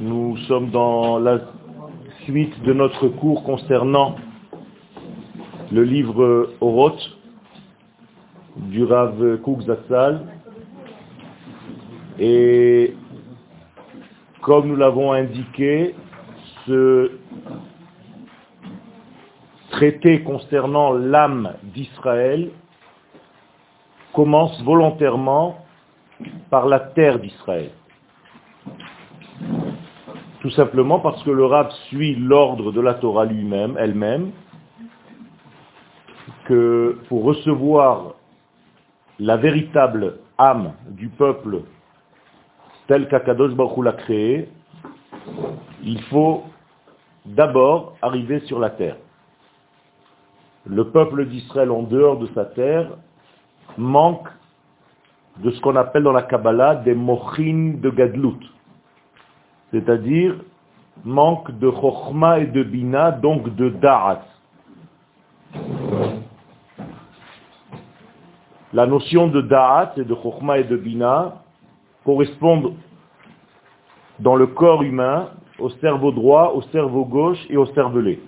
Nous sommes dans la suite de notre cours concernant le livre Oroth du Rav Kouk Zatzal. Et comme nous l'avons indiqué, ce traité concernant l'âme d'Israël commence volontairement par la terre d'Israël. Tout simplement parce que le Rav suit l'ordre de la Torah lui-même, elle-même, que pour recevoir la véritable âme du peuple tel qu'Akadosh Baruch l'a créé, il faut d'abord arriver sur la terre. Le peuple d'Israël en dehors de sa terre manque de ce qu'on appelle dans la Kabbalah des mochin de gadlut, c'est-à-dire manque de chokhma et de bina, donc de da'at. La notion de da'at et de chokhma et de bina correspondent dans le corps humain au cerveau droit, au cerveau gauche et au cervelet.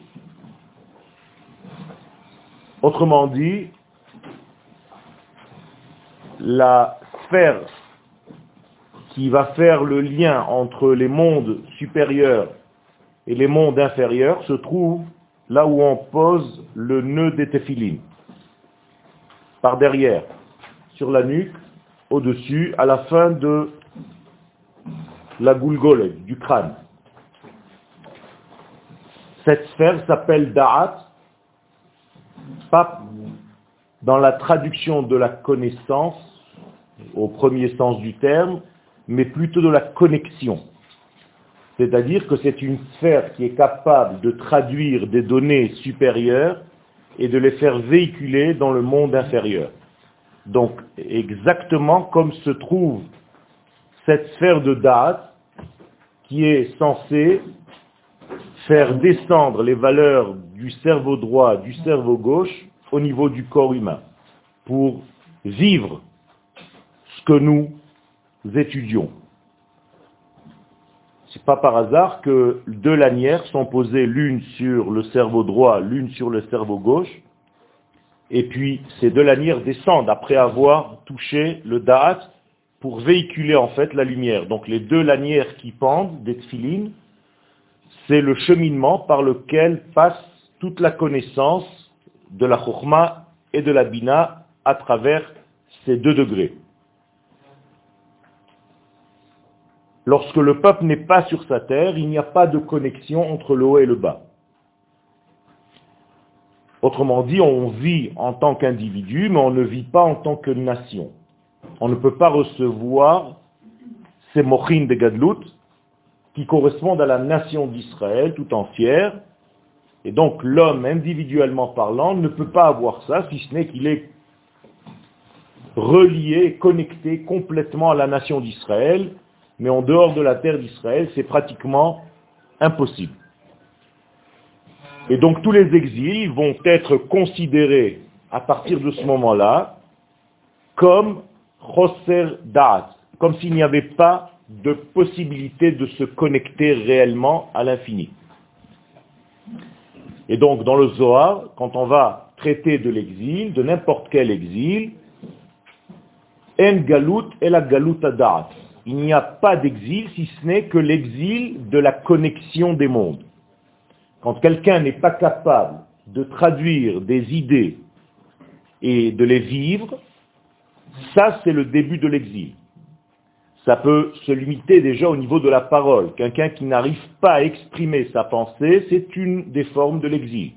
Autrement dit, la sphère qui va faire le lien entre les mondes supérieurs et les mondes inférieurs se trouve là où on pose le nœud des téphilines. Par derrière, sur la nuque, au-dessus, à la fin de la goulgole, du crâne. Cette sphère s'appelle Da'at, dans la traduction de la connaissance, au premier sens du terme, mais plutôt de la connexion. C'est-à-dire que c'est une sphère qui est capable de traduire des données supérieures et de les faire véhiculer dans le monde inférieur. Donc, exactement comme se trouve cette sphère de date qui est censée faire descendre les valeurs du cerveau droit, du cerveau gauche au niveau du corps humain pour vivre ce que nous étudions. C'est pas par hasard que deux lanières sont posées l'une sur le cerveau droit, l'une sur le cerveau gauche, et puis ces deux lanières descendent après avoir touché le da'at pour véhiculer en fait la lumière. Donc les deux lanières qui pendent des tfilines, c'est le cheminement par lequel passe toute la connaissance de la chokhma et de la bina à travers ces deux degrés. Lorsque le peuple n'est pas sur sa terre, il n'y a pas de connexion entre le haut et le bas. Autrement dit, on vit en tant qu'individu, mais on ne vit pas en tant que nation. On ne peut pas recevoir ces mochines de Gadlut qui correspondent à la nation d'Israël tout entière. Et donc l'homme, individuellement parlant, ne peut pas avoir ça, si ce n'est qu'il est relié, connecté complètement à la nation d'Israël, mais en dehors de la terre d'Israël, c'est pratiquement impossible. Et donc tous les exils vont être considérés à partir de ce moment-là comme Choser Da'at, comme s'il n'y avait pas de possibilité de se connecter réellement à l'infini. Et donc dans le Zohar, quand on va traiter de l'exil, de n'importe quel exil, En la Galut Da'at il n'y a pas d'exil si ce n'est que l'exil de la connexion des mondes. Quand quelqu'un n'est pas capable de traduire des idées et de les vivre, ça c'est le début de l'exil. Ça peut se limiter déjà au niveau de la parole. Quelqu'un qui n'arrive pas à exprimer sa pensée, c'est une des formes de l'exil.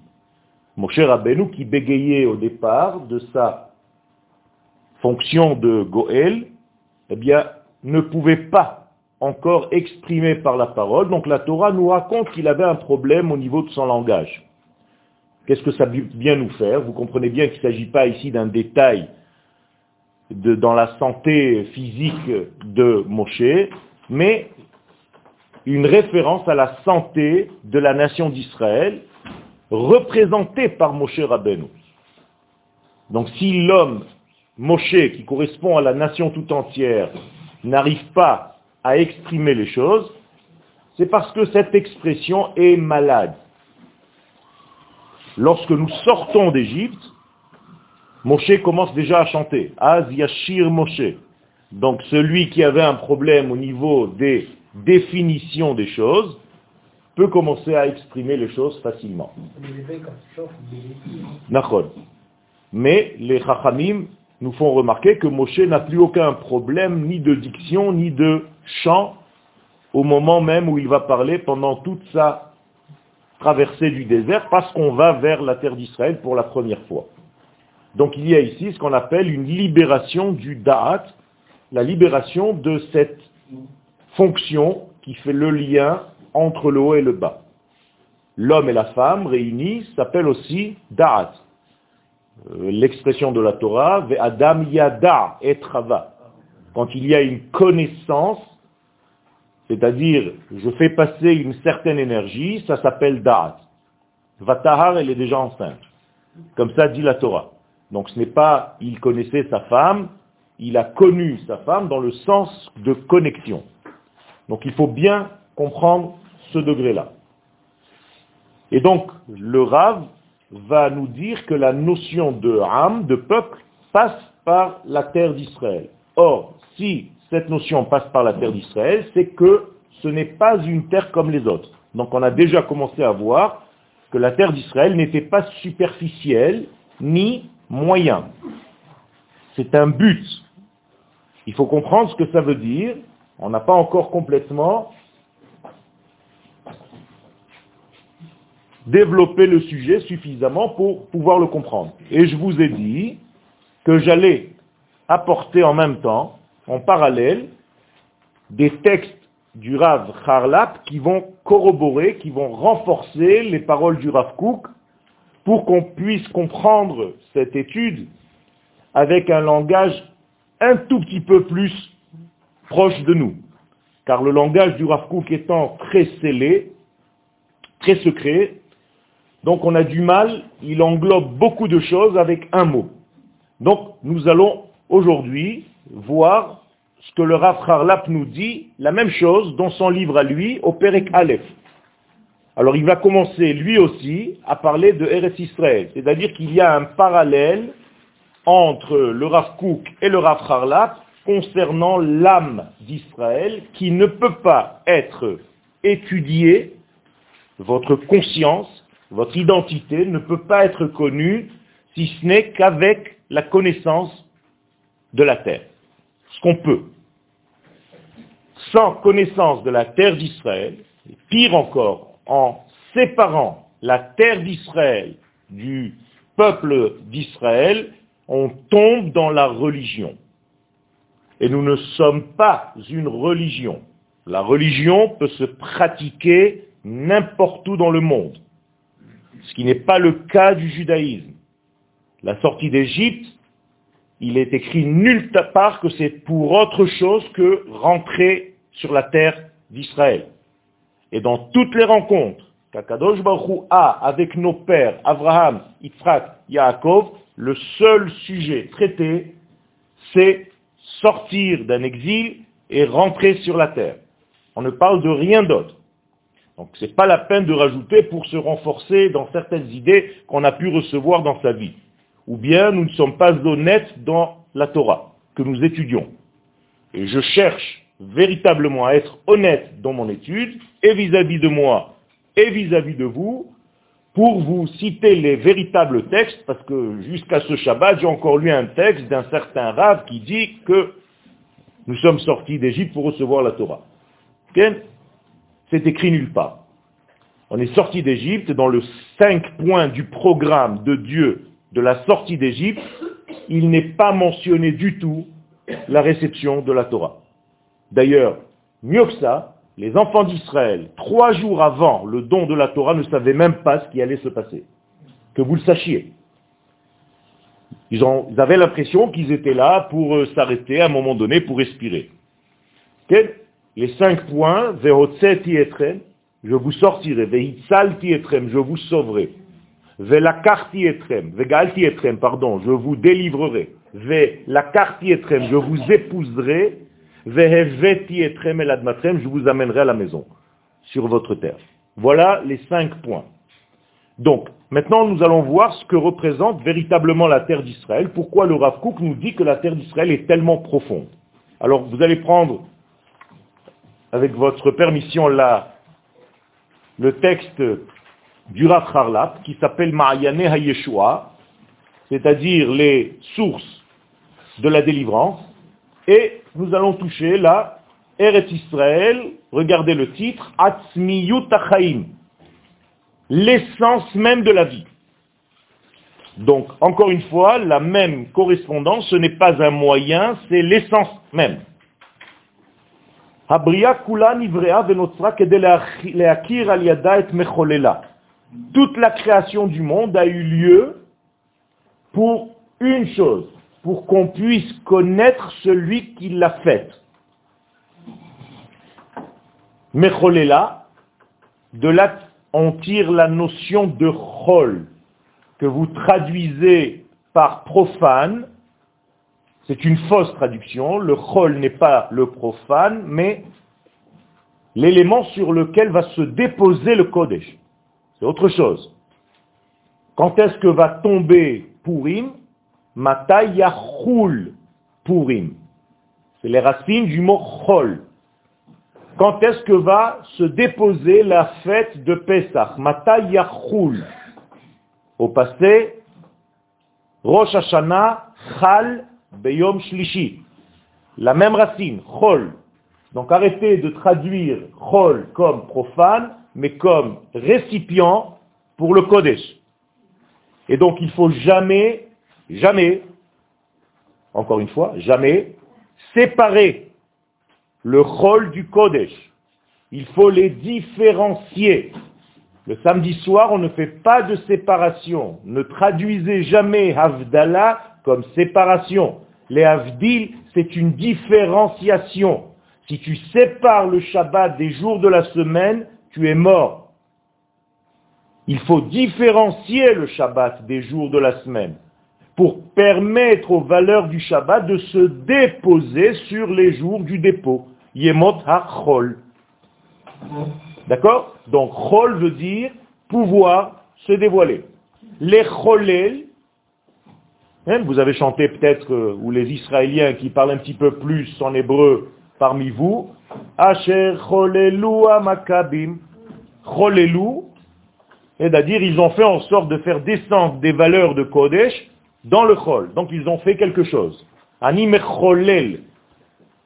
Mon cher Rabbeinu qui bégayait au départ de sa fonction de Goël, eh bien, ne pouvait pas encore exprimer par la parole. Donc la Torah nous raconte qu'il avait un problème au niveau de son langage. Qu'est-ce que ça vient nous faire? Vous comprenez bien qu'il ne s'agit pas ici d'un détail dans la santé physique de Moshe, mais une référence à la santé de la nation d'Israël, représentée par Moshe Rabbeinu. Donc si l'homme, Moshe, qui correspond à la nation tout entière, n'arrive pas à exprimer les choses, c'est parce que cette expression est malade. Lorsque nous sortons d'Égypte, Moshe commence déjà à chanter. Az Yashir Moshe. Donc celui qui avait un problème au niveau des définitions des choses peut commencer à exprimer les choses facilement. Mais les Chachamim nous font remarquer que Moshe n'a plus aucun problème ni de diction ni de chant au moment même où il va parler pendant toute sa traversée du désert parce qu'on va vers la terre d'Israël pour la première fois. Donc il y a ici ce qu'on appelle une libération du Da'at, la libération de cette fonction qui fait le lien entre le haut et le bas. L'homme et la femme réunis s'appellent aussi Da'at. Euh, l'expression de la Torah, Adam Yada et Trava. Quand il y a une connaissance, c'est-à-dire je fais passer une certaine énergie, ça s'appelle Da'at. Vatahar, elle est déjà enceinte. Comme ça dit la Torah. Donc ce n'est pas il connaissait sa femme, il a connu sa femme dans le sens de connexion. Donc il faut bien comprendre ce degré-là. Et donc le Rav va nous dire que la notion de âme, de peuple, passe par la terre d'Israël. Or, si cette notion passe par la terre d'Israël, c'est que ce n'est pas une terre comme les autres. Donc on a déjà commencé à voir que la terre d'Israël n'était pas superficielle ni moyen. C'est un but. Il faut comprendre ce que ça veut dire. On n'a pas encore complètement développé le sujet suffisamment pour pouvoir le comprendre. Et je vous ai dit que j'allais apporter en même temps, en parallèle, des textes du Rav Harlap qui vont corroborer, qui vont renforcer les paroles du Rav Kook pour qu'on puisse comprendre cette étude avec un langage un tout petit peu plus proche de nous. Car le langage du Rav Kook étant très scellé, très secret, donc on a du mal, il englobe beaucoup de choses avec un mot. Donc nous allons aujourd'hui voir ce que le Rav Harlap nous dit, la même chose dans son livre à lui, au Perek Aleph. Alors il va commencer lui aussi à parler de Eretz Israël, c'est-à-dire qu'il y a un parallèle entre le Rav et le Rav concernant l'âme d'Israël qui ne peut pas être étudiée, votre conscience, votre identité ne peut pas être connue si ce n'est qu'avec la connaissance de la terre. Ce qu'on peut. Sans connaissance de la terre d'Israël, pire encore, en séparant la terre d'Israël du peuple d'Israël, on tombe dans la religion. Et nous ne sommes pas une religion. La religion peut se pratiquer n'importe où dans le monde, ce qui n'est pas le cas du judaïsme. La sortie d'Égypte, il est écrit nulle part que c'est pour autre chose que rentrer sur la terre d'Israël. Et dans toutes les rencontres qu'Akadosh Baruch a avec nos pères, Abraham, Yitzhak, Yaakov, le seul sujet traité, c'est sortir d'un exil et rentrer sur la terre. On ne parle de rien d'autre. Donc ce n'est pas la peine de rajouter pour se renforcer dans certaines idées qu'on a pu recevoir dans sa vie. Ou bien nous ne sommes pas honnêtes dans la Torah que nous étudions. Et je cherche véritablement à être honnête dans mon étude, et vis-à-vis de moi, et vis-à-vis de vous, pour vous citer les véritables textes, parce que jusqu'à ce Shabbat, j'ai encore lu un texte d'un certain Rav qui dit que nous sommes sortis d'Égypte pour recevoir la Torah. C'est écrit nulle part. On est sorti d'Égypte dans le cinq points du programme de Dieu de la sortie d'Égypte, il n'est pas mentionné du tout la réception de la Torah. D'ailleurs, mieux que ça, les enfants d'Israël, trois jours avant le don de la Torah, ne savaient même pas ce qui allait se passer. Que vous le sachiez. Ils, avaient l'impression qu'ils étaient là pour euh, s'arrêter à un moment donné, pour respirer. Les cinq points, je vous sortirai, je vous sauverai. Pardon, je vous délivrerai. Je vous épouserai je vous amènerai à la maison, sur votre terre. Voilà les cinq points. Donc, maintenant nous allons voir ce que représente véritablement la terre d'Israël, pourquoi le Rav Kook nous dit que la terre d'Israël est tellement profonde. Alors, vous allez prendre, avec votre permission, là, le texte du Rav qui s'appelle Ma'ayane HaYeshua, c'est-à-dire les sources de la délivrance, et nous allons toucher là, Eretz Israël, regardez le titre, Atzmiyut l'essence même de la vie. Donc, encore une fois, la même correspondance, ce n'est pas un moyen, c'est l'essence même. Toute la création du monde a eu lieu pour une chose, pour qu'on puisse connaître celui qui l'a faite. Mecholela, de là on tire la notion de chol, que vous traduisez par profane, c'est une fausse traduction, le chol n'est pas le profane, mais l'élément sur lequel va se déposer le Kodesh. C'est autre chose. Quand est-ce que va tomber Purim? Matayachul Purim. C'est les racines du mot chol. Quand est-ce que va se déposer la fête de Pesach? Matayachul. Au passé, Rosh Hashanah Chal Beyom Shlishi. La même racine, Chol. Donc arrêtez de traduire Chol comme profane, mais comme récipient pour le Kodesh. Et donc il faut jamais, jamais, encore une fois, jamais séparer le Chol du Kodesh. Il faut les différencier. Le samedi soir, on ne fait pas de séparation. Ne traduisez jamais Havdalah comme séparation. Les Havdil, c'est une différenciation. Si tu sépares le Shabbat des jours de la semaine, tu es mort. Il faut différencier le Shabbat des jours de la semaine pour permettre aux valeurs du Shabbat de se déposer sur les jours du dépôt. Yemot ha-chol. D'accord? Donc, chol veut dire pouvoir se dévoiler. Les cholel, hein, vous avez chanté peut-être, euh, ou les Israéliens qui parlent un petit peu plus en hébreu parmi vous, Asher cholelu amakabim. Cholelu, c'est-à-dire ils ont fait en sorte de faire descendre des valeurs de Kodesh dans le chol. Donc ils ont fait quelque chose. Ani mecholel.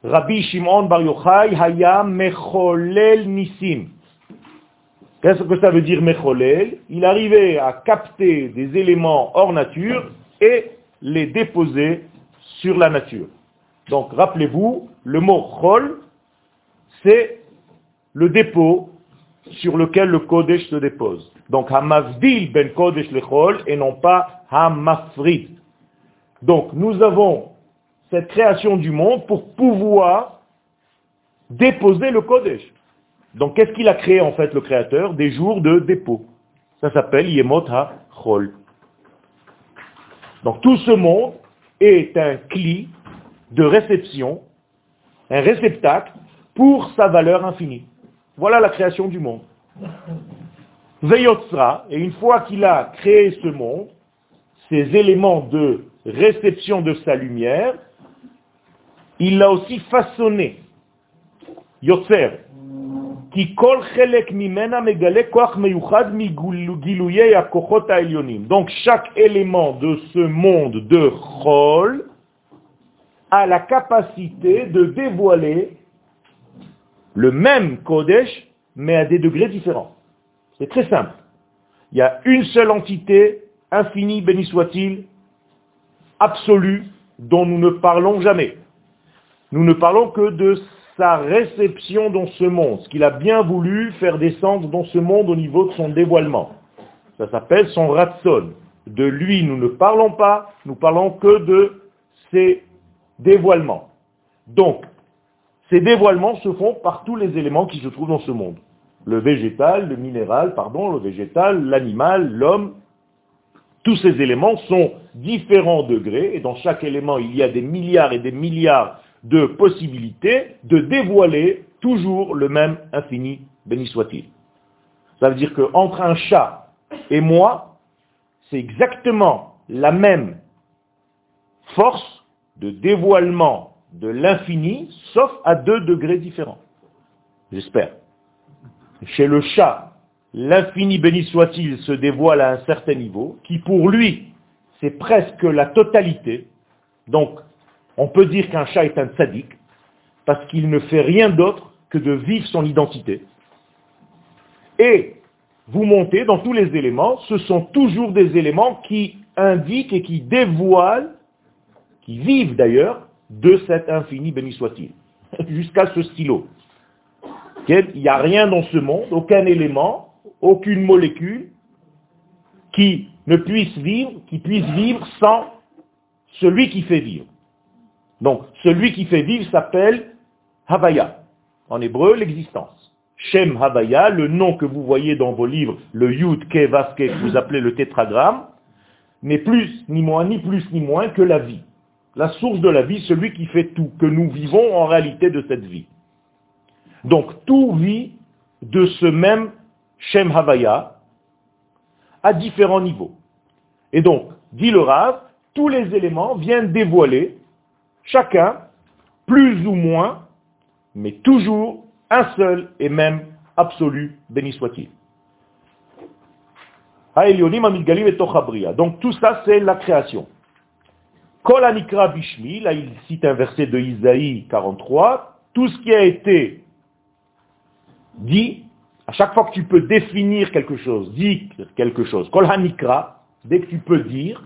Rabbi Shimon Bar Yochai mecholel. Qu'est-ce que ça veut dire mecholel? Il arrivait à capter des éléments hors nature et les déposer sur la nature. Donc rappelez-vous, le mot chol, c'est le dépôt sur lequel le Kodesh se dépose. Donc hamavdil ben Kodesh le chol et non pas hamafrit. Donc nous avons cette création du monde pour pouvoir déposer le Kodesh. Donc qu'est-ce qu'il a créé en fait le créateur? Des jours de dépôt. Ça s'appelle Yemot HaChol. Donc tout ce monde est un cli de réception, un réceptacle pour sa valeur infinie. Voilà la création du monde. Veyotsra, et une fois qu'il a créé ce monde, ces éléments de réception de sa lumière, il l'a aussi façonné. Yotzer. Qui. Donc chaque élément de ce monde de Chol a la capacité de dévoiler le même Kodesh, mais à des degrés différents. C'est très simple. Il y a une seule entité, infinie, béni soit-il, absolue, dont nous ne parlons jamais. Nous ne parlons que de sa réception dans ce monde, ce qu'il a bien voulu faire descendre dans ce monde au niveau de son dévoilement. Ça s'appelle son ratson. De lui, nous ne parlons pas, nous parlons que de ses dévoilements. Donc, ces dévoilements se font par tous les éléments qui se trouvent dans ce monde. Le végétal, le minéral, pardon, le végétal, l'animal, l'homme, tous ces éléments sont différents degrés, et dans chaque élément, il y a des milliards et des milliards de possibilité de dévoiler toujours le même infini, béni soit-il. Ça veut dire qu'entre un chat et moi, c'est exactement la même force de dévoilement de l'infini, sauf à deux degrés différents. J'espère. Chez le chat, l'infini béni soit-il se dévoile à un certain niveau, qui pour lui, c'est presque la totalité. Donc, on peut dire qu'un chat est un tzaddik, parce qu'il ne fait rien d'autre que de vivre son identité. Et vous montez dans tous les éléments, ce sont toujours des éléments qui indiquent et qui dévoilent, qui vivent d'ailleurs, de cet infini, béni soit-il, jusqu'à ce stylo. Il n'y a rien dans ce monde, aucun élément, aucune molécule qui ne puisse vivre, qui puisse vivre sans celui qui fait vivre. Donc, celui qui fait vivre s'appelle Havaya. En hébreu, l'existence. Shem Havaya, le nom que vous voyez dans vos livres, le Yud Ke Vaske, que vous appelez le tétragramme, n'est plus ni moins, ni plus ni moins que la vie. La source de la vie, celui qui fait tout, que nous vivons en réalité de cette vie. Donc tout vit de ce même Shem Havaya à différents niveaux. Et donc, dit le Rav, tous les éléments viennent dévoiler, chacun, plus ou moins, mais toujours un seul et même absolu, béni soit-il. Donc tout ça, c'est la création. Kol anikra bishmi, là il cite un verset de Isaïe 43, tout ce qui a été dit, à chaque fois que tu peux définir quelque chose, dire quelque chose, kol hanikra, dès que tu peux dire,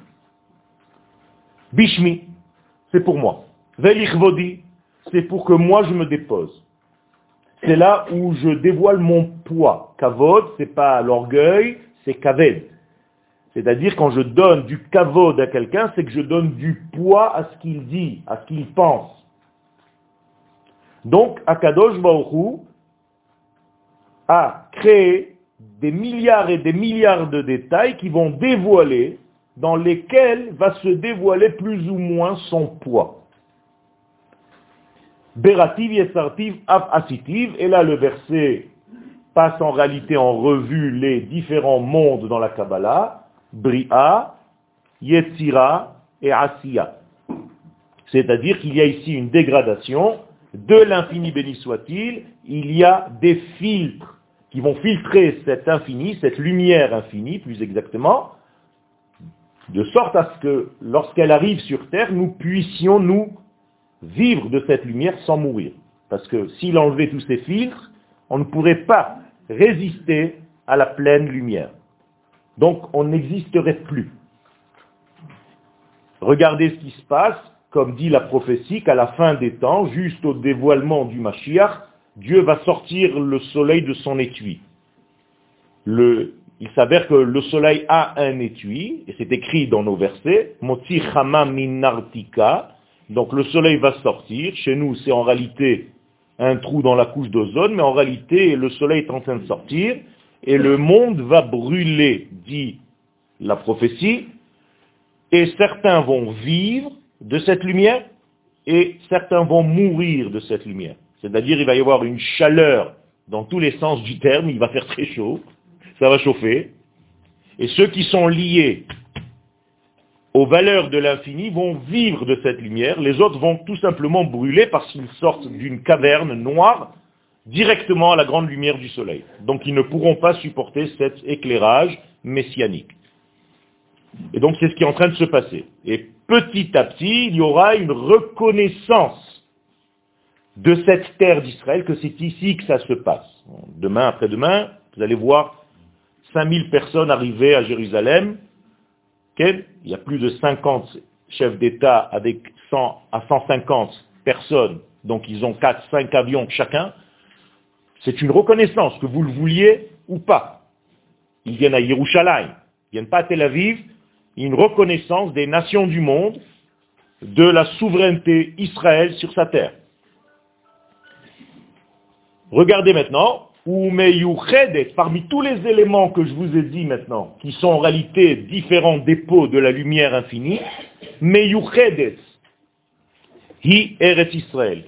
bishmi, c'est pour moi. Velichvodi, c'est pour que moi je me dépose. C'est là où je dévoile mon poids. Kavod, c'est pas l'orgueil, c'est kaved. C'est-à-dire quand je donne du kavod à quelqu'un, c'est que je donne du poids à ce qu'il dit, à ce qu'il pense. Donc, Akadosh Baruch a créé des milliards et des milliards de détails qui vont dévoiler, dans lesquels va se dévoiler plus ou moins son poids. Berativ, Yesartiv, Av, Asitiv, et là le verset passe en réalité en revue les différents mondes dans la Kabbalah, Bria, Yetzira et Asiya. C'est-à-dire qu'il y a ici une dégradation de l'infini béni soit-il, il y a des filtres qui vont filtrer cet infini, cette lumière infinie plus exactement, de sorte à ce que lorsqu'elle arrive sur Terre, nous puissions nous vivre de cette lumière sans mourir. Parce que s'il enlevait tous ces filtres, on ne pourrait pas résister à la pleine lumière. Donc on n'existerait plus. Regardez ce qui se passe, comme dit la prophétie, qu'à la fin des temps, juste au dévoilement du Mashiach, Dieu va sortir le soleil de son étui. il s'avère que le soleil a un étui, et c'est écrit dans nos versets, Moti Minartika, donc le soleil va sortir, chez nous c'est en réalité un trou dans la couche d'ozone, mais en réalité le soleil est en train de sortir, et le monde va brûler, dit la prophétie, et certains vont vivre de cette lumière, et certains vont mourir de cette lumière. C'est-à-dire il va y avoir une chaleur dans tous les sens du terme, il va faire très chaud, ça va chauffer, et ceux qui sont liés aux valeurs de l'infini vont vivre de cette lumière, les autres vont tout simplement brûler parce qu'ils sortent d'une caverne noire directement à la grande lumière du soleil. Donc ils ne pourront pas supporter cet éclairage messianique. Et donc c'est ce qui est en train de se passer. Et petit à petit, il y aura une reconnaissance de cette terre d'Israël, que c'est ici que ça se passe. Demain, après-demain, vous allez voir 5000 personnes arriver à Jérusalem. Il y a plus de 50 chefs d'État avec 100 à 150 personnes, donc ils ont 4-5 avions chacun. C'est une reconnaissance, que vous le vouliez ou pas. Ils viennent à Yerushalayim, ils viennent pas à Tel Aviv, une reconnaissance des nations du monde de la souveraineté Israël sur sa terre. Regardez maintenant, parmi tous les éléments que je vous ai dit maintenant, qui sont en réalité différents dépôts de la lumière infinie, Meyuchedes, hi Eretz Israël.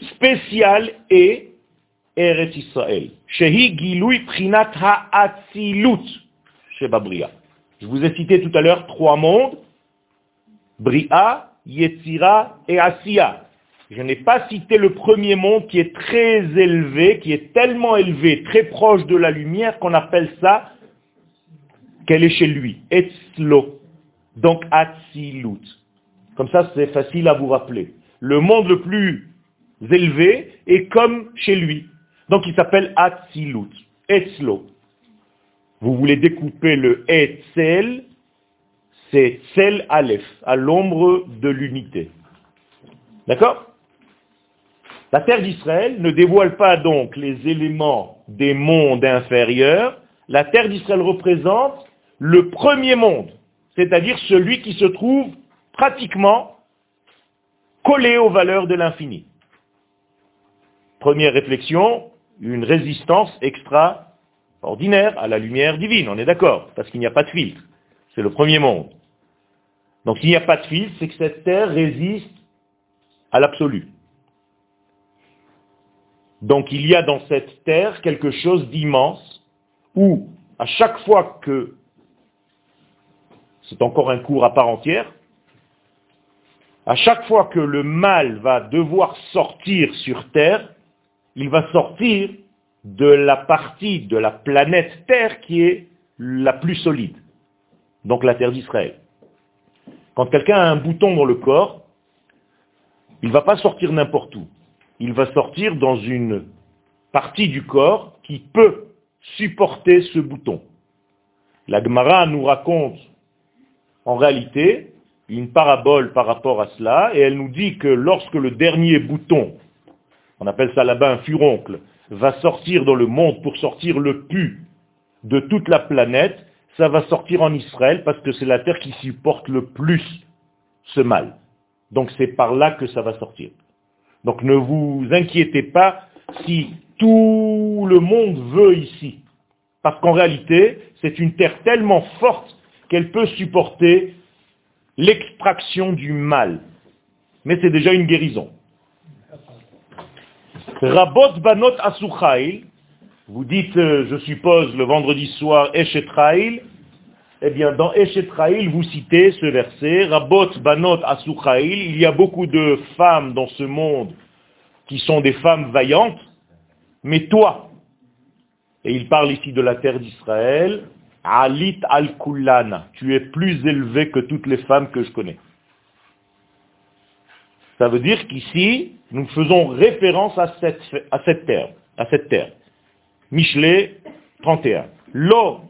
Spécial et Je vous ai cité tout à l'heure trois mondes. Bria, Yetzira et Asiya. Je n'ai pas cité le premier monde qui est très élevé, qui est tellement élevé, très proche de la lumière qu'on appelle ça qu'elle est chez lui. Etzlo. Donc Atzilut. Comme ça, c'est facile à vous rappeler. Le monde le plus élevé est comme chez lui. Donc il s'appelle Atzilut. Etzlo. Vous voulez découper le Etzel, c'est Tzel Aleph, à l'ombre de l'unité. D'accord? La terre d'Israël ne dévoile pas donc les éléments des mondes inférieurs. La terre d'Israël représente le premier monde, c'est-à-dire celui qui se trouve pratiquement collé aux valeurs de l'infini. Première réflexion, une résistance extraordinaire à la lumière divine, on est d'accord, parce qu'il n'y a pas de filtre. C'est le premier monde. Donc s'il n'y a pas de filtre, c'est que cette terre résiste à l'absolu. Donc il y a dans cette terre quelque chose d'immense où, à chaque fois que, c'est encore un cours à part entière, à chaque fois que le mal va devoir sortir sur terre, il va sortir de la partie de la planète Terre qui est la plus solide, donc la terre d'Israël. Quand quelqu'un a un bouton dans le corps, il ne va pas sortir n'importe où. Il va sortir dans une partie du corps qui peut supporter ce bouton. La Gemara nous raconte en réalité une parabole par rapport à cela, et elle nous dit que lorsque le dernier bouton, on appelle ça là-bas un furoncle, va sortir dans le monde pour sortir le pu de toute la planète, ça va sortir en Israël parce que c'est la terre qui supporte le plus ce mal. Donc c'est par là que ça va sortir. Donc ne vous inquiétez pas si tout le monde veut ici. Parce qu'en réalité, c'est une terre tellement forte qu'elle peut supporter l'extraction du mal. Mais c'est déjà une guérison. Rabot banot asuchail, vous dites, euh, je suppose, le vendredi soir, Eshetrail, eh bien, dans Eshetrail, vous citez ce verset, Rabot banot asuchail, il y a beaucoup de femmes dans ce monde qui sont des femmes vaillantes, mais toi, et il parle ici de la terre d'Israël, Alit al-Kullana, tu es plus élevé que toutes les femmes que je connais. Ça veut dire qu'ici, nous faisons référence à cette, à cette terre, à cette terre. Michelet 31. Lo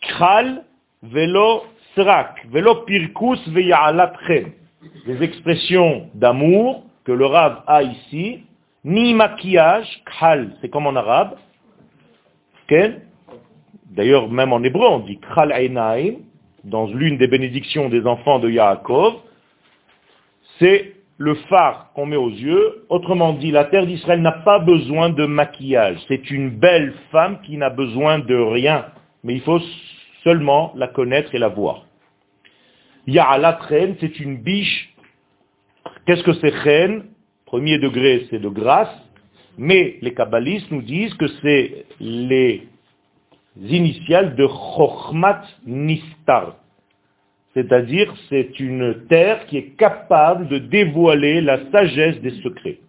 kral velo srak, velo pirkus veya'alatchem. Les expressions d'amour que le Rav a ici, ni maquillage, kral, c'est comme en arabe, D'ailleurs, même en hébreu, on dit Kral Einaim, dans l'une des bénédictions des enfants de Yaakov, c'est le phare qu'on met aux yeux. Autrement dit, la terre d'Israël n'a pas besoin de maquillage. C'est une belle femme qui n'a besoin de rien. Mais il faut seulement la connaître et la voir. Ya'alatren, c'est une biche. Qu'est-ce que c'est chen Premier degré, c'est de grâce. Mais les kabbalistes nous disent que c'est les initiales de Chochmat Nistar. C'est-à-dire, c'est une terre qui est capable de dévoiler la sagesse des secrets.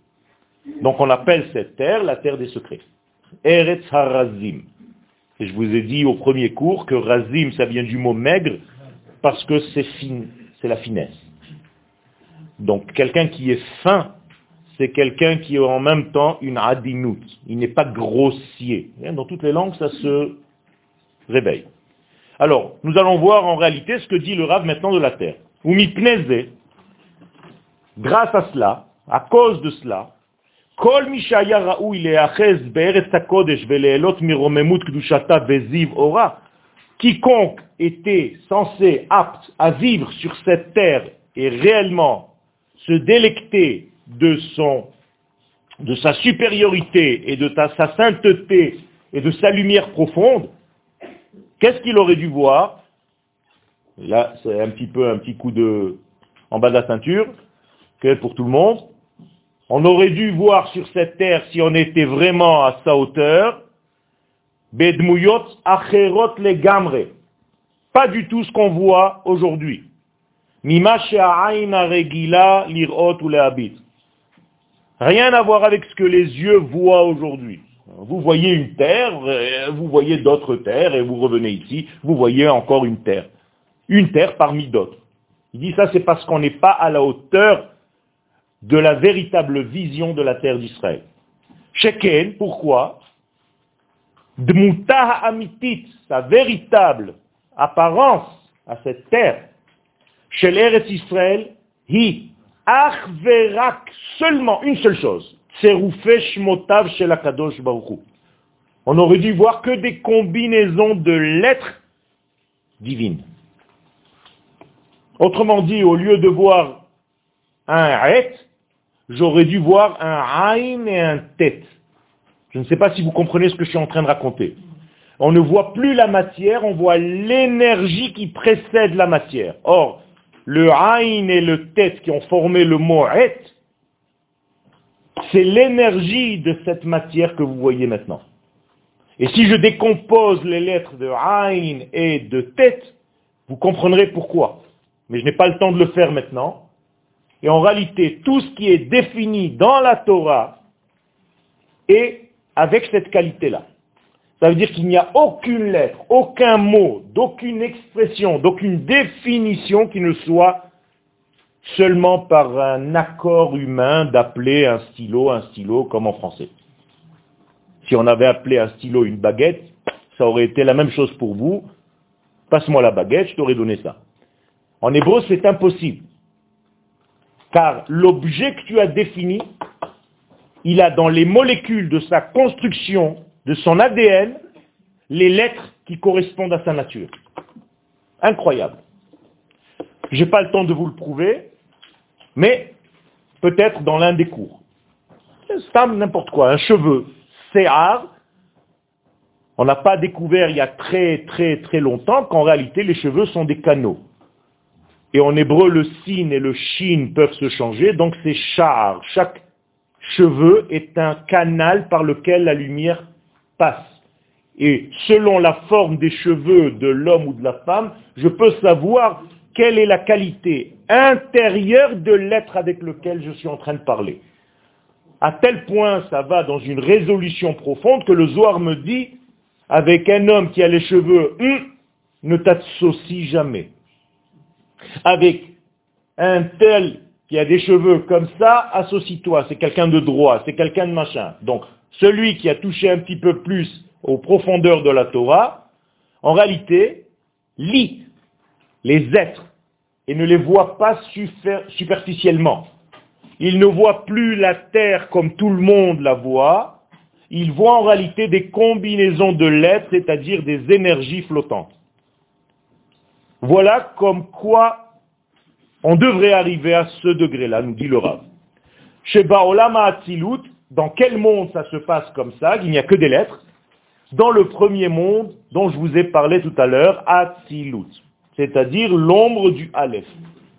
Donc on appelle cette terre la terre des secrets. Eretz Harazim. Et je vous ai dit au premier cours que Razim, ça vient du mot maigre, parce que c'est c'est la finesse. Donc quelqu'un qui est fin, c'est quelqu'un qui a en même temps une adinout. Il n'est pas grossier. Dans toutes les langues, ça se réveille. Alors, nous allons voir en réalité ce que dit le Rav maintenant de la terre. grâce à cela, à cause de cela. Quiconque était censé, apte à vivre sur cette terre et réellement se délecter de sa supériorité et de sa sainteté et de sa lumière profonde, Qu'est-ce qu'il aurait dû voir Là, c'est un petit peu un petit coup de en bas de la ceinture. pour tout le monde. On aurait dû voir sur cette terre, si on était vraiment à sa hauteur, bedmuyot acherot le gamre. Pas du tout ce qu'on voit aujourd'hui. Mima regila lirot ou Rien à voir avec ce que les yeux voient aujourd'hui. Vous voyez une terre, euh, vous voyez d'autres terres, et vous revenez ici, vous voyez encore une terre. Une terre parmi d'autres. Il dit ça, c'est parce qu'on n'est pas à la hauteur de la véritable vision de la terre d'Israël. Sheken, pourquoi? Dmutah amitit, sa véritable apparence à cette terre, chez l'Eretz Israël, hi, achverak, seulement une seule chose, On aurait dû voir que des combinaisons de lettres divines. Autrement dit, au lieu de voir un et, j'aurais dû voir un aïn et un tête. Je ne sais pas si vous comprenez ce que je suis en train de raconter. On ne voit plus la matière, on voit l'énergie qui précède la matière. Or, le aïn et le tête qui ont formé le mot et, c'est l'énergie de cette matière que vous voyez maintenant. Et si je décompose les lettres de aïn et de tête, vous comprendrez pourquoi. Mais je n'ai pas le temps de le faire maintenant. Et en réalité, tout ce qui est défini dans la Torah est avec cette qualité-là. Ça veut dire qu'il n'y a aucune lettre, aucun mot, d'aucune expression, d'aucune définition qui ne soit seulement par un accord humain d'appeler un stylo un stylo comme en français. Si on avait appelé un stylo une baguette, ça aurait été la même chose pour vous. Passe-moi la baguette, je t'aurais donné ça. En hébreu, c'est impossible. Car l'objet que tu as défini, il a dans les molécules de sa construction, de son ADN, les lettres qui correspondent à sa nature. Incroyable. Je n'ai pas le temps de vous le prouver, mais peut-être dans l'un des cours. C'est n'importe quoi, un cheveu, c'est rare. On n'a pas découvert il y a très très très longtemps qu'en réalité les cheveux sont des canaux. Et en hébreu, le sin et le shin peuvent se changer, donc c'est char. Chaque cheveu est un canal par lequel la lumière passe. Et selon la forme des cheveux de l'homme ou de la femme, je peux savoir quelle est la qualité intérieure de l'être avec lequel je suis en train de parler. À tel point ça va dans une résolution profonde que le Zohar me dit, avec un homme qui a les cheveux, hum, ne t'associe jamais avec un tel qui a des cheveux comme ça, associe-toi, c'est quelqu'un de droit, c'est quelqu'un de machin. Donc, celui qui a touché un petit peu plus aux profondeurs de la Torah, en réalité, lit les êtres et ne les voit pas superficiellement. Il ne voit plus la terre comme tout le monde la voit, il voit en réalité des combinaisons de lettres, c'est-à-dire des énergies flottantes. Voilà comme quoi on devrait arriver à ce degré-là, nous dit le Rav. Chez Baolama Atzilut, dans quel monde ça se passe comme ça, il n'y a que des lettres Dans le premier monde dont je vous ai parlé tout à l'heure, Atzilut, c'est-à-dire l'ombre du Aleph.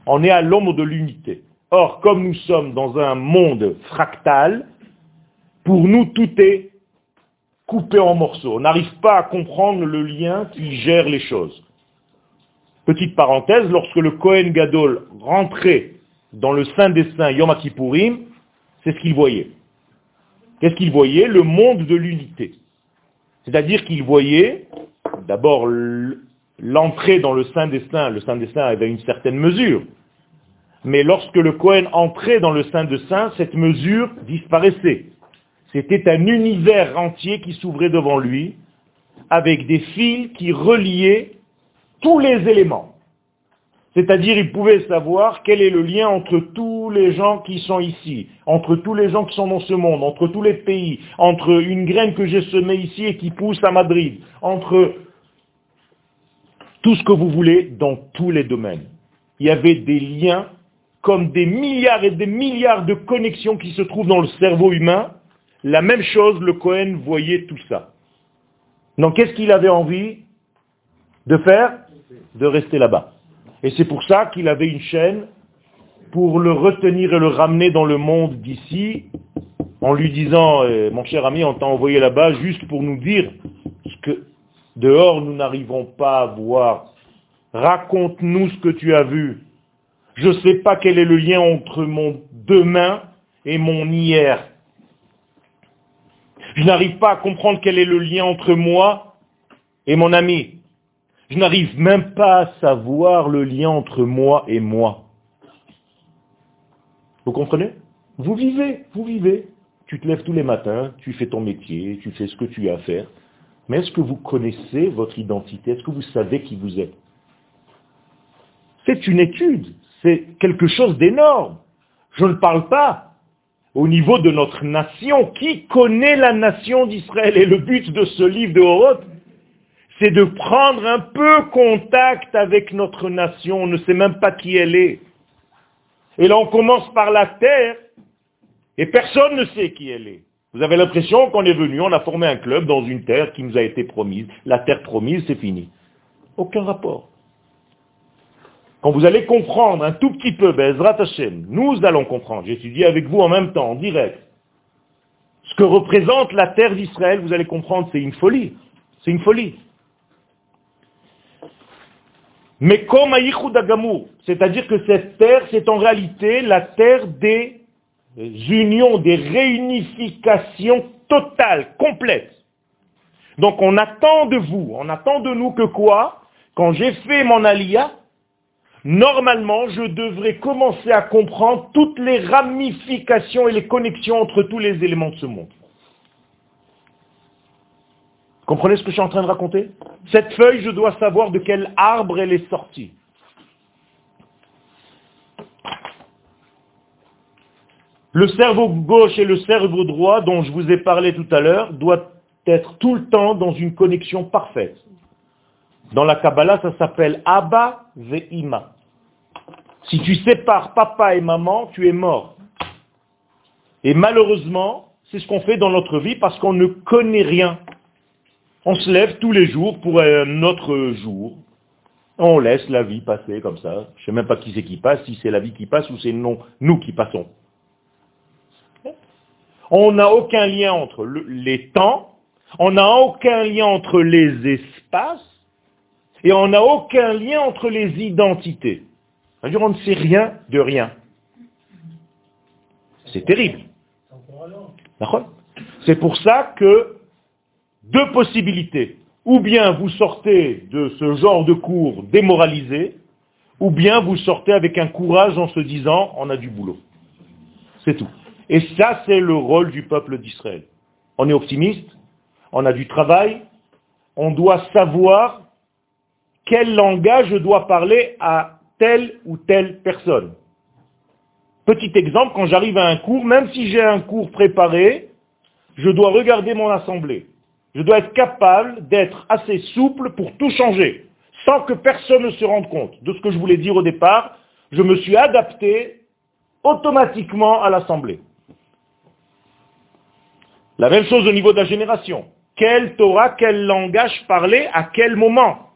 On est à l'ombre de l'unité. Or, comme nous sommes dans un monde fractal, pour nous tout est coupé en morceaux. On n'arrive pas à comprendre le lien qui gère les choses. Petite parenthèse, lorsque le Kohen Gadol rentrait dans le Saint des Saints Yom Kippourim, c'est ce qu'il voyait. Qu'est-ce qu'il voyait? Le monde de l'unité. C'est-à-dire qu'il voyait d'abord l'entrée dans le Saint des Saints. Le Saint des Saints avait une certaine mesure. Mais lorsque le Kohen entrait dans le Saint des Saints, cette mesure disparaissait. C'était un univers entier qui s'ouvrait devant lui, avec des fils qui reliaient tous les éléments. C'est-à-dire, il pouvait savoir quel est le lien entre tous les gens qui sont ici, entre tous les gens qui sont dans ce monde, entre tous les pays, entre une graine que j'ai semée ici et qui pousse à Madrid, entre tout ce que vous voulez dans tous les domaines. Il y avait des liens comme des milliards et des milliards de connexions qui se trouvent dans le cerveau humain. La même chose, le Cohen voyait tout ça. Donc qu'est-ce qu'il avait envie de faire? De rester là-bas. Et c'est pour ça qu'il avait une chaîne pour le retenir et le ramener dans le monde d'ici, en lui disant, eh, mon cher ami, on t'a envoyé là-bas juste pour nous dire ce que dehors nous n'arrivons pas à voir. Raconte-nous ce que tu as vu. Je ne sais pas quel est le lien entre mon demain et mon hier. Je n'arrive pas à comprendre quel est le lien entre moi et mon ami. Je n'arrive même pas à savoir le lien entre moi et moi. Vous comprenez? Vous vivez, vous vivez. Tu te lèves tous les matins, tu fais ton métier, tu fais ce que tu as à faire. Mais est-ce que vous connaissez votre identité? Est-ce que vous savez qui vous êtes? C'est une étude, c'est quelque chose d'énorme. Je ne parle pas au niveau de notre nation. Qui connaît la nation d'Israël? Et le but de ce livre de Horoth, c'est de prendre un peu contact avec notre nation. On ne sait même pas qui elle est. Et là, on commence par la terre, et personne ne sait qui elle est. Vous avez l'impression qu'on est venu, on a formé un club dans une terre qui nous a été promise. La terre promise, c'est fini. Aucun rapport. Quand vous allez comprendre un tout petit peu, Bezrat Hashem, nous allons comprendre, j'étudie avec vous en même temps, en direct, ce que représente la terre d'Israël, vous allez comprendre, c'est une folie. C'est une folie. Mais comme Agamur, c'est-à-dire que cette terre, c'est en réalité la terre des unions, des réunifications totales, complètes. Donc on attend de vous, on attend de nous que quoi? Quand j'ai fait mon alia, normalement je devrais commencer à comprendre toutes les ramifications et les connexions entre tous les éléments de ce monde. Comprenez ce que je suis en train de raconter? Cette feuille, je dois savoir de quel arbre elle est sortie. Le cerveau gauche et le cerveau droit, dont je vous ai parlé tout à l'heure, doivent être tout le temps dans une connexion parfaite. Dans la Kabbalah, ça s'appelle Abba Ve'ima. Si tu sépares papa et maman, tu es mort. Et malheureusement, c'est ce qu'on fait dans notre vie parce qu'on ne connaît rien. On se lève tous les jours pour un autre jour. On laisse la vie passer comme ça. Je ne sais même pas qui c'est qui passe, si c'est la vie qui passe ou c'est nous qui passons. On n'a aucun lien entre les temps, on n'a aucun lien entre les espaces, et on n'a aucun lien entre les identités. On ne sait rien de rien. C'est terrible. C'est pour ça que deux possibilités. Ou bien vous sortez de ce genre de cours démoralisé, ou bien vous sortez avec un courage en se disant, on a du boulot. C'est tout. Et ça, c'est le rôle du peuple d'Israël. On est optimiste, on a du travail, on doit savoir quel langage je dois parler à telle ou telle personne. Petit exemple, quand j'arrive à un cours, même si j'ai un cours préparé, je dois regarder mon assemblée. Je dois être capable d'être assez souple pour tout changer, sans que personne ne se rende compte de ce que je voulais dire au départ. Je me suis adapté automatiquement à l'Assemblée. La même chose au niveau de la génération. Quel Torah, quel langage parler à quel moment?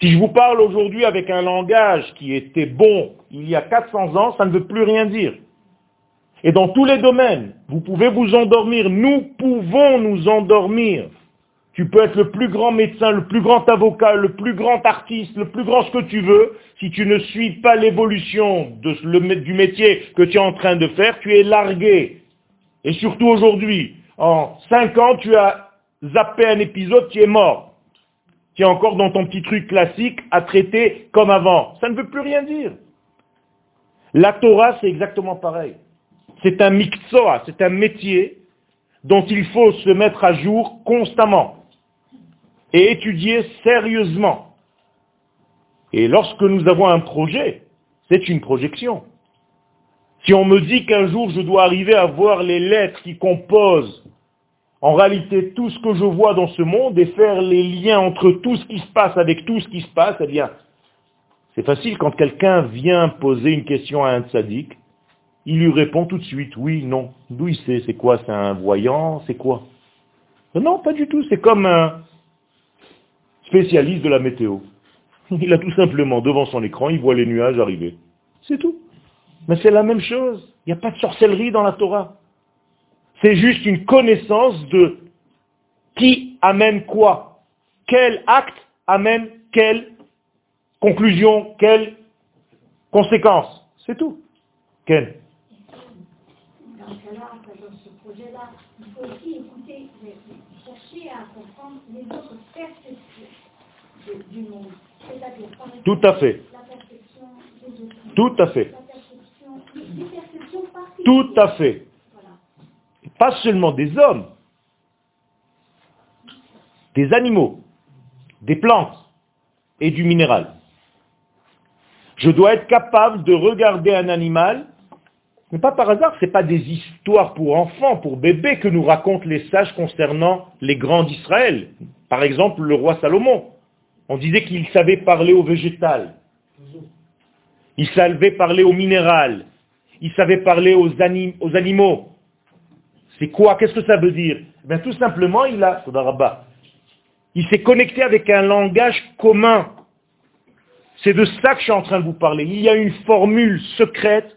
Si je vous parle aujourd'hui avec un langage qui était bon il y a 400 ans, ça ne veut plus rien dire. Et dans tous les domaines, vous pouvez vous endormir. Nous pouvons nous endormir. Tu peux être le plus grand médecin, le plus grand avocat, le plus grand artiste, le plus grand ce que tu veux. Si tu ne suis pas l'évolution du métier que tu es en train de faire, tu es largué. Et surtout aujourd'hui, en cinq ans, tu as zappé un épisode, tu es mort. Tu es encore dans ton petit truc classique à traiter comme avant. Ça ne veut plus rien dire. La Torah, c'est exactement pareil. C'est un miksoa, c'est un métier dont il faut se mettre à jour constamment et étudier sérieusement. Et lorsque nous avons un projet, c'est une projection. Si on me dit qu'un jour je dois arriver à voir les lettres qui composent en réalité tout ce que je vois dans ce monde et faire les liens entre tout ce qui se passe avec tout ce qui se passe, eh bien, c'est facile quand quelqu'un vient poser une question à un tzaddik, il lui répond tout de suite, oui, non. D'où il sait C'est quoi C'est un voyant C'est quoi? Non, pas du tout. C'est comme un spécialiste de la météo. Il a tout simplement devant son écran, il voit les nuages arriver. C'est tout. Mais c'est la même chose. Il n'y a pas de sorcellerie dans la Torah. C'est juste une connaissance de qui amène quoi. Quel acte amène quelle conclusion, quelle conséquence. C'est tout. Quel Dans ce cas-là, dans ce projet-là, il faut aussi écouter, chercher à comprendre les autres perspectives du monde. C'est-à-dire, Tout à fait. Tout à fait. La perception, des perceptions particulières. Tout à fait. Pas seulement des hommes, des animaux, des plantes et du minéral. Je dois être capable de regarder un animal, mais pas par hasard, ce n'est pas des histoires pour enfants, pour bébés que nous racontent les sages concernant les grands d'Israël. Par exemple, le roi Salomon. On disait qu'il savait parler au végétal. Il savait parler au minéral. Il savait parler aux, anim- aux animaux. C'est quoi? Qu'est-ce que ça veut dire? Bien, Tout simplement, il a, il s'est connecté avec un langage commun. C'est de ça que je suis en train de vous parler. Il y a une formule secrète.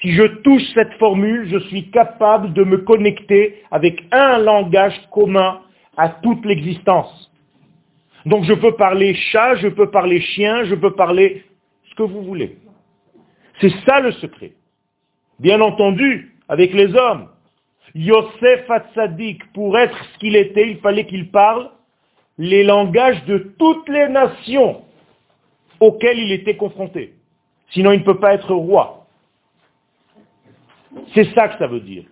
Si je touche cette formule, je suis capable de me connecter avec un langage commun à toute l'existence. Donc je peux parler chat, je peux parler chien, je peux parler ce que vous voulez. C'est ça le secret. Bien entendu, avec les hommes. Yosef Hatzadik, pour être ce qu'il était, il fallait qu'il parle les langages de toutes les nations auxquelles il était confronté. Sinon, il ne peut pas être roi. C'est ça que ça veut dire.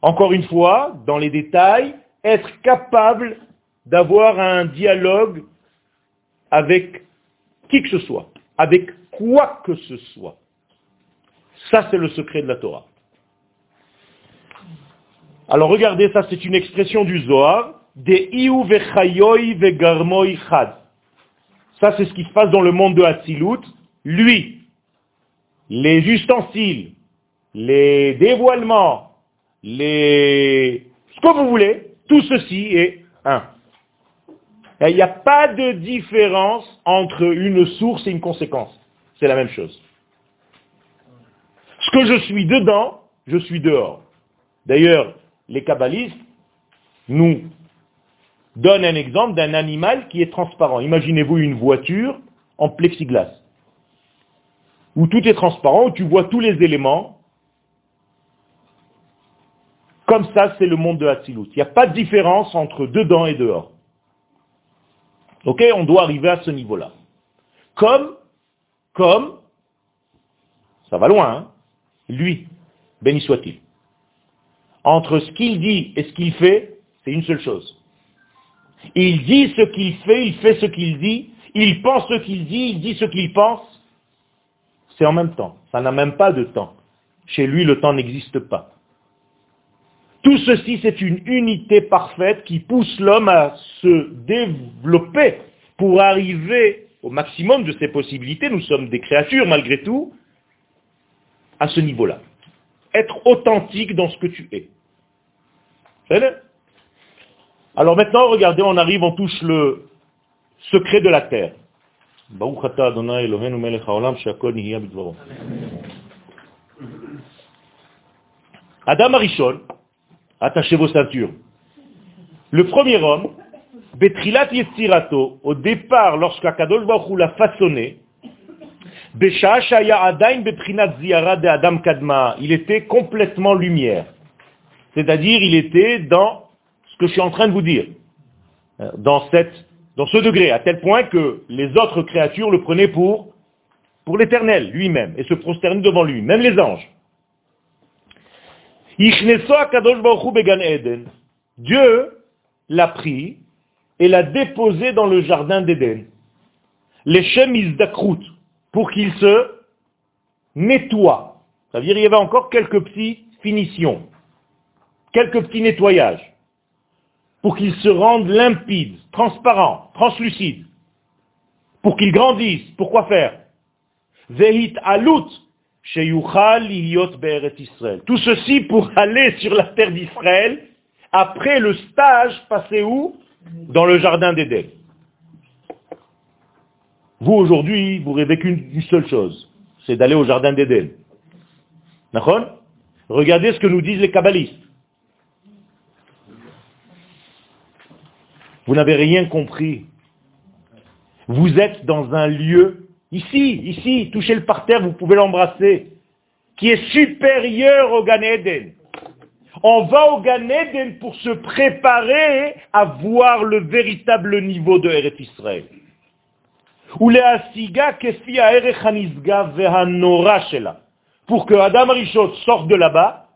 Encore une fois, dans les détails, être capable d'avoir un dialogue avec qui que ce soit, avec quoi que ce soit. Ça, c'est le secret de la Torah. Alors regardez, ça c'est une expression du Zohar, des iou vechayoy vegarmoy chad. Ça c'est ce qui se passe dans le monde de Hatzilut. Lui, les ustensiles, les dévoilements, les... ce que vous voulez, tout ceci est un. Il n'y a pas de différence entre une source et une conséquence. C'est la même chose. Ce que je suis dedans, je suis dehors. D'ailleurs, les kabbalistes nous donnent un exemple d'un animal qui est transparent. Imaginez-vous une voiture en plexiglas, où tout est transparent, où tu vois tous les éléments. Comme ça, c'est le monde de Hatzilut. Il n'y a pas de différence entre dedans et dehors. Ok On doit arriver à ce niveau-là. Comme, comme, ça va loin, hein lui, béni soit-il. Entre ce qu'il dit et ce qu'il fait, c'est une seule chose. Il dit ce qu'il fait, il fait ce qu'il dit, il pense ce qu'il dit, il dit ce qu'il pense. C'est en même temps. Ça n'a même pas de temps. Chez lui, le temps n'existe pas. Tout ceci, c'est une unité parfaite qui pousse l'homme à se développer pour arriver au maximum de ses possibilités. Nous sommes des créatures malgré tout, à ce niveau-là. Être authentique dans ce que tu es. Alors maintenant, regardez, on arrive, on touche le secret de la terre. Adam Arishon, attachez vos ceintures. Le premier homme, Betrilat Yetzirato, au départ, lorsqu'Akadosh Baruch l'a façonné, il était complètement lumière. C'est-à-dire, il était dans ce que je suis en train de vous dire. Euh, Dans ce degré, à tel point que les autres créatures le prenaient pour, l'éternel lui-même, et se prosternaient devant lui, même les anges. Dieu l'a pris et l'a déposé dans le jardin d'Éden. Les Shem Izdakrut, pour qu'il se nettoie. Ça veut dire qu'il y avait encore quelques petites finitions, quelques petits nettoyages, pour qu'il se rende limpide, transparent, translucide, pour qu'il grandisse. Pourquoi faire? Tout ceci pour aller sur la terre d'Israël après le stage passé où? Dans le jardin d'Éden. Vous aujourd'hui, vous rêvez qu'une une seule chose, c'est d'aller au jardin d'Éden. Regardez ce que nous disent les kabbalistes. Vous n'avez rien compris. Vous êtes dans un lieu, ici, ici, touchez le parterre, vous pouvez l'embrasser, qui est supérieur au Gan Eden. On va au Gan Eden pour se préparer à voir le véritable niveau de Eretz Israël. Pour que Adam Rishot sorte de là-bas,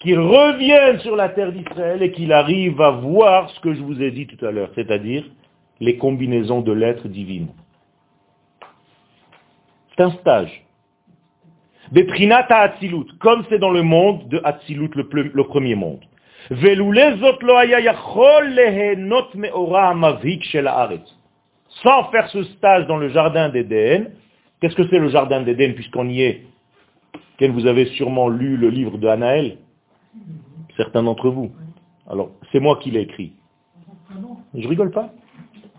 qu'il revienne sur la terre d'Israël et qu'il arrive à voir ce que je vous ai dit tout à l'heure, c'est-à-dire les combinaisons de lettres divines. C'est un stage. Comme c'est dans le monde de Atzilut, le, le premier monde. Sans faire ce stage dans le jardin d'Éden, qu'est-ce que c'est le jardin d'Éden puisqu'on y est? Vous avez sûrement lu le livre de Anaël, certains d'entre vous. Alors, c'est moi qui l'ai écrit. Je rigole pas.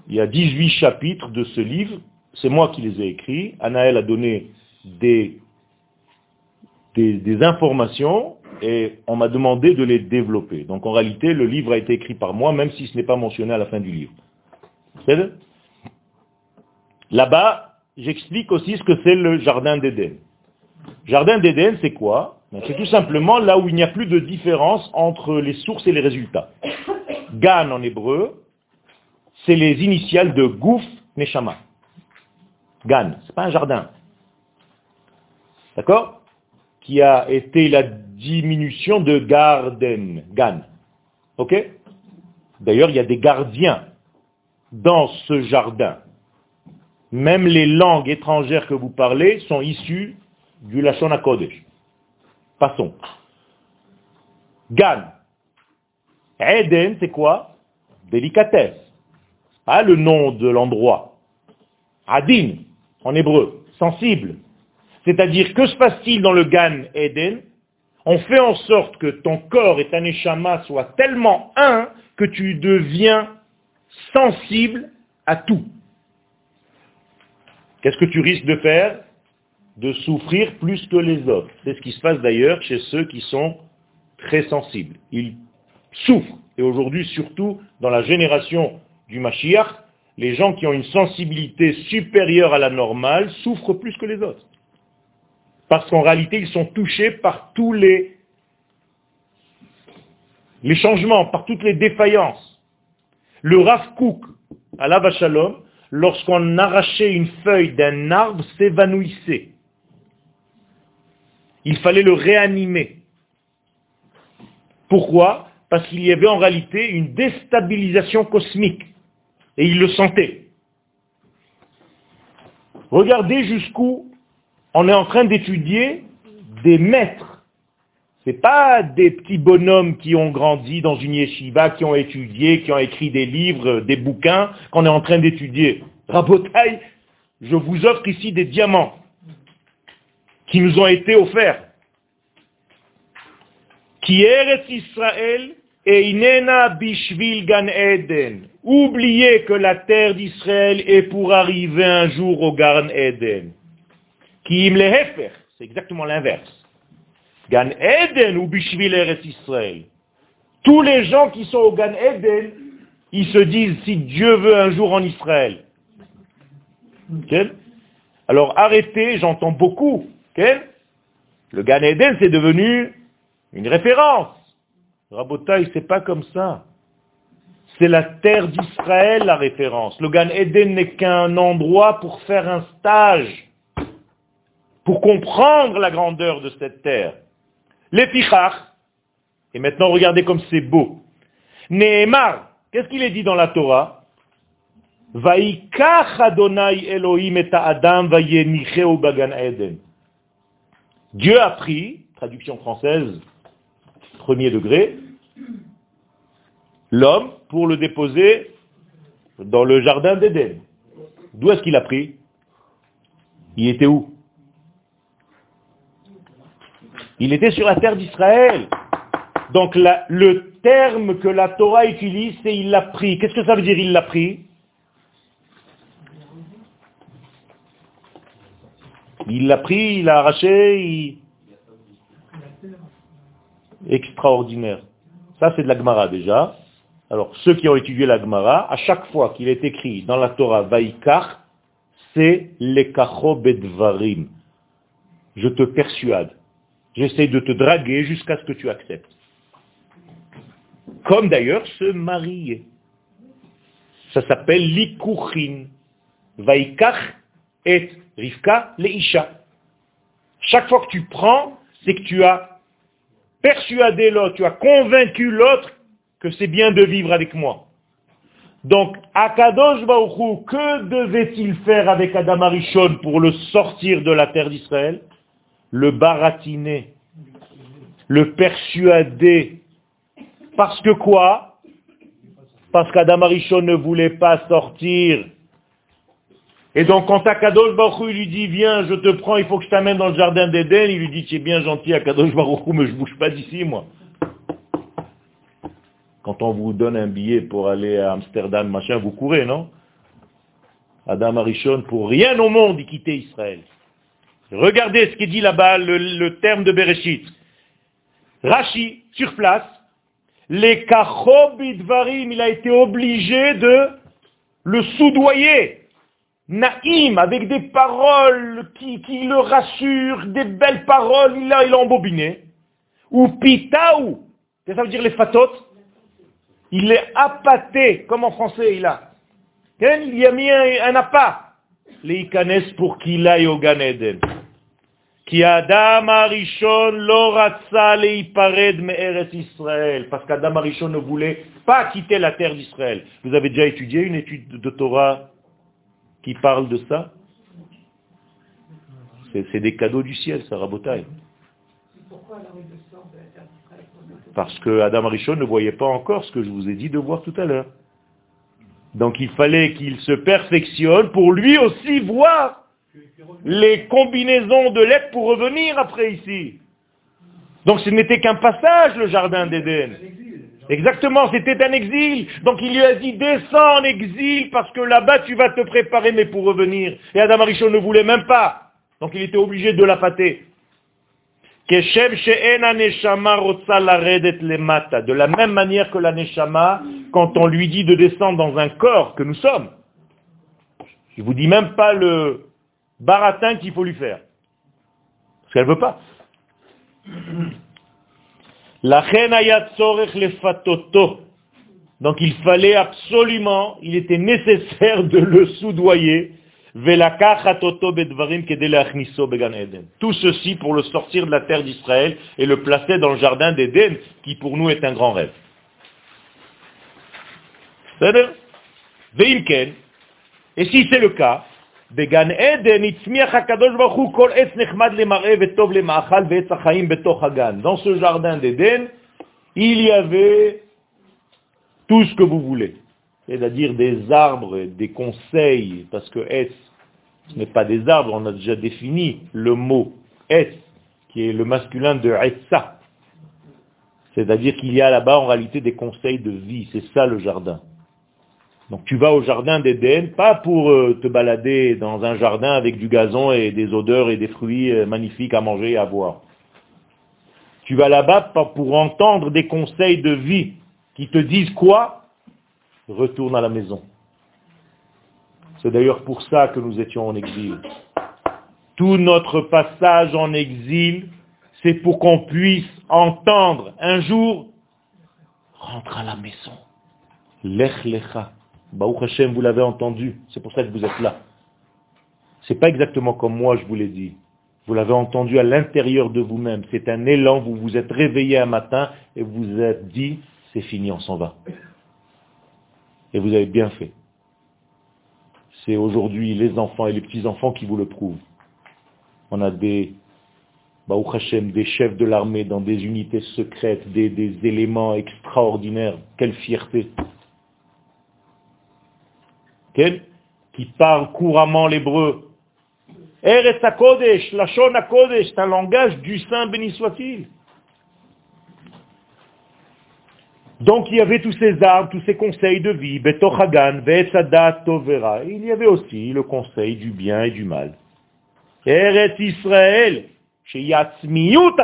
Il y a 18 chapitres de ce livre, c'est moi qui les ai écrits. Anaël a donné des, des, informations et on m'a demandé de les développer. Donc en réalité, le livre a été écrit par moi, même si ce n'est pas mentionné à la fin du livre. Là-bas, j'explique aussi ce que c'est le jardin d'Éden. Jardin d'Éden, c'est quoi? C'est tout simplement là où il n'y a plus de différence entre les sources et les résultats. Gan en hébreu, c'est les initiales de Gouf Neshama. Gan, c'est pas un jardin. D'accord? Qui a été la diminution de Garden, Gan. Ok? D'ailleurs, il y a des gardiens dans ce jardin. Même les langues étrangères que vous parlez sont issues du Lachon HaKodesh. Passons. Gan. Eden, c'est quoi? Délicatesse. Pas le nom de l'endroit. Adin, en hébreu, sensible. C'est-à-dire, que se passe-t-il dans le Gan Eden? On fait en sorte que ton corps et ta neshama soient tellement un que tu deviens sensible à tout. Qu'est-ce que tu risques de faire? De souffrir plus que les autres. C'est ce qui se passe d'ailleurs chez ceux qui sont très sensibles. Ils souffrent. Et aujourd'hui, surtout dans la génération du Mashiach, les gens qui ont une sensibilité supérieure à la normale souffrent plus que les autres. Parce qu'en réalité, ils sont touchés par tous les, les changements, par toutes les défaillances. Le Rav Kook, à Shalom, lorsqu'on arrachait une feuille d'un arbre, s'évanouissait. Il fallait le réanimer. Pourquoi? Parce qu'il y avait en réalité une déstabilisation cosmique. Et il le sentait. Regardez jusqu'où on est en train d'étudier des maîtres. Ce pas des petits bonhommes qui ont grandi dans une yeshiva, qui ont étudié, qui ont écrit des livres, des bouquins, qu'on est en train d'étudier. Rabotaille, je vous offre ici des diamants qui nous ont été offerts. Qui est Israël et Inena Bishvil Gan Eden. Oubliez que la terre d'Israël est pour arriver un jour au Gan Eden. Qui c'est exactement l'inverse. Gan Eden ou Bishvil Eretz Israël. Tous les gens qui sont au Gan Eden, ils se disent si Dieu veut un jour en Israël. Alors arrêtez, j'entends beaucoup. Le Gan Eden, c'est devenu une référence. Rabotaï, c'est pas comme ça. C'est la terre d'Israël la référence. Le Gan Eden n'est qu'un endroit pour faire un stage, pour comprendre la grandeur de cette terre. L'Epichach, et maintenant regardez comme c'est beau. Nehemar, qu'est-ce qu'il est dit dans la Torah? Dieu a pris, traduction française, premier degré, l'homme pour le déposer dans le jardin d'Éden. D'où est-ce qu'il a pris? Il était où? Il était sur la terre d'Israël. Donc le terme que la Torah utilise, c'est il l'a pris. Qu'est-ce que ça veut dire il l'a pris? Il l'a pris, il l'a arraché, extraordinaire. Ça, c'est de la Gemara déjà. Alors, ceux qui ont étudié la Gemara, à chaque fois qu'il est écrit dans la Torah Vaikar, c'est l'ekacho bedvarim. Je te persuade. J'essaie de te draguer jusqu'à ce que tu acceptes. Comme d'ailleurs se marier. Ça s'appelle likuchin. Vaikach et rivka leisha. Chaque fois que tu prends, c'est que tu as persuadé l'autre, tu as convaincu l'autre que c'est bien de vivre avec moi. Donc, Akadosh Baruchou, que devait-il faire avec Adam Arishon pour le sortir de la terre d'Israël? Le baratiner, le persuader. Parce que quoi? Parce qu'Adam Arishon ne voulait pas sortir et donc quand Akadosh Baruch lui dit viens, je te prends, il faut que je t'amène dans le jardin d'Éden, il lui dit tu es bien gentil Akadosh Baruch mais je bouge pas d'ici moi. Quand on vous donne un billet pour aller à Amsterdam, machin, vous courez, non? Adam Arishon, pour rien au monde, il quittait Israël. Regardez ce qui dit là-bas, le, terme de Bereshit. Rashi, sur place, les kachobidvarim, il a été obligé de le soudoyer. Naïm, avec des paroles qui, le rassurent, des belles paroles, il a, il a embobiné. Ou pitaou, ça veut dire les fatot? Il est appâté, comme en français il a. Il y a mis un, un appât. Les ikanes pour qu'il aille au Gan. Adam. Parce qu'Adam Arishon ne voulait pas quitter la terre d'Israël. Vous avez déjà étudié une étude de Torah qui parle de ça? C'est des cadeaux du ciel, ça rabotaille. Parce que Adam Arishon ne voyait pas encore ce que je vous ai dit de voir tout à l'heure. Donc il fallait qu'il se perfectionne pour lui aussi voir les combinaisons de lettres pour revenir après ici. Donc ce n'était qu'un passage, le jardin d'Éden. Exactement, c'était un exil. Donc il lui a dit, descends en exil parce que là-bas tu vas te préparer, mais pour revenir. Et Adam Arishon ne voulait même pas. Donc il était obligé de la pâter. De la même manière que la neshama, quand on lui dit de descendre dans un corps que nous sommes, je vous dis même pas le baratin qu'il faut lui faire. Parce qu'elle ne veut pas. Donc il fallait absolument, il était nécessaire de le soudoyer. Tout ceci pour le sortir de la terre d'Israël et le placer dans le jardin d'Éden, qui pour nous est un grand rêve. Et si c'est le cas, dans ce jardin d'Éden, il y avait tout ce que vous voulez, c'est-à-dire des arbres, des conseils, parce que S, ce n'est pas des arbres, on a déjà défini le mot S, qui est le masculin de Essa. C'est-à-dire qu'il y a là-bas en réalité des conseils de vie, c'est ça le jardin. Donc tu vas au jardin d'Éden, pas pour euh, te balader dans un jardin avec du gazon et des odeurs et des fruits euh, magnifiques à manger et à boire. Tu vas là-bas pour entendre des conseils de vie qui te disent quoi? Retourne à la maison. C'est d'ailleurs pour ça que nous étions en exil. Tout notre passage en exil, c'est pour qu'on puisse entendre un jour, rentre à la maison. Lech lecha. Baruch Hashem, vous l'avez entendu, c'est pour ça que vous êtes là. C'est pas exactement comme moi je vous l'ai dit. Vous l'avez entendu à l'intérieur de vous-même. C'est un élan, vous vous êtes réveillé un matin et vous vous êtes dit, c'est fini, on s'en va. Et vous avez bien fait. C'est aujourd'hui les enfants et les petits-enfants qui vous le prouvent. On a des, Baruch Hashem, des chefs de l'armée dans des unités secrètes, des, des éléments extraordinaires. Quelle fierté qui parle couramment l'hébreu. Eretz HaKodesh, Lashon HaKodesh, c'est un langage du Saint béni soit-il. Donc il y avait tous ces arbres, tous ces conseils de vie, Betochagan, Tovera. Il y avait aussi le conseil du bien et du mal. Eretz Israël, chez Yatzmiyut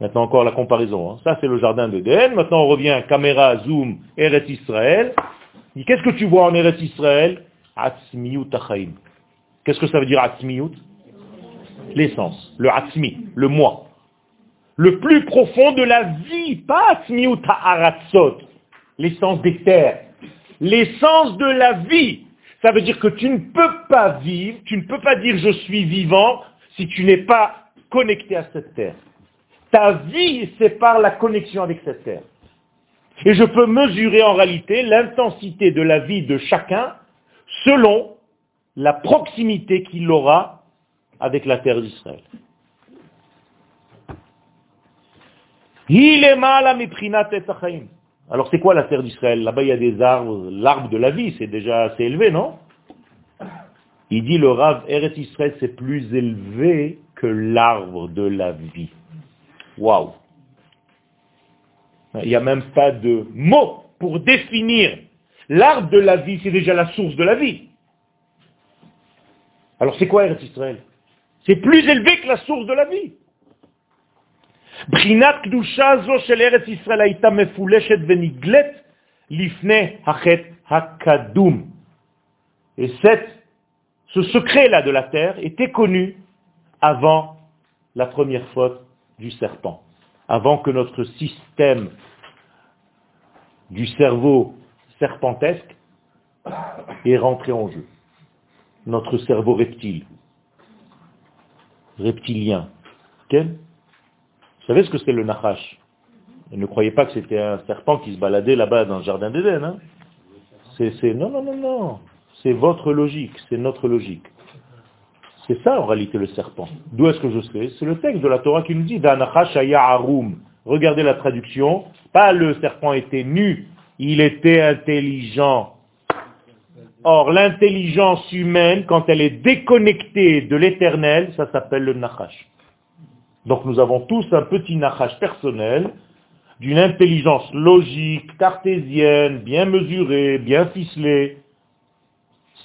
Maintenant encore la comparaison. hein. Ça c'est le jardin d'Éden. Maintenant on revient caméra, zoom, Eretz Israël. Qu'est-ce que tu vois en Eretz Israël? Atzmiyut achaim. Qu'est-ce que ça veut dire Atzmiyut L'essence, le Atzmi, le moi. Le plus profond de la vie, pas Atzmiyut ha'aratzot, l'essence des terres. L'essence de la vie. Ça veut dire que tu ne peux pas vivre, tu ne peux pas dire je suis vivant si tu n'es pas connecté à cette terre. Ta vie, c'est par la connexion avec cette terre. Et je peux mesurer en réalité l'intensité de la vie de chacun selon la proximité qu'il aura avec la terre d'Israël. Il est mal à. Alors c'est quoi la terre d'Israël? Là-bas il y a des arbres, l'arbre de la vie, c'est déjà assez élevé, non? Il dit le Rav Eretz Israël c'est plus élevé que l'arbre de la vie. Waouh Il n'y a même pas de mot pour définir. L'arbre de la vie, c'est déjà la source de la vie. Alors c'est quoi Eretz Israël C'est plus élevé que la source de la vie. בחינת קדושה זו של ארץ ישראל הייתה מפולשת ונגלית לפני החטא הקדום. Et cette, ce secret-là de la terre était connu avant la première faute du serpent, avant que notre système du cerveau serpentesque est rentré en jeu. Notre cerveau reptile, reptilien. Vous savez ce que c'est le Nachash? Et Ne croyez pas que c'était un serpent qui se baladait là-bas dans le jardin d'Éden. Hein? C'est- non, non, non, non. C'est votre logique, c'est notre logique. C'est ça en réalité le serpent. D'où est-ce que je sais? C'est le texte de la Torah qui nous dit arum. Regardez la traduction. Pas le serpent était nu, il était intelligent. Or, l'intelligence humaine, quand elle est déconnectée de l'éternel, ça s'appelle le Nachash. Donc nous avons tous un petit nachash personnel, d'une intelligence logique, cartésienne, bien mesurée, bien ficelée.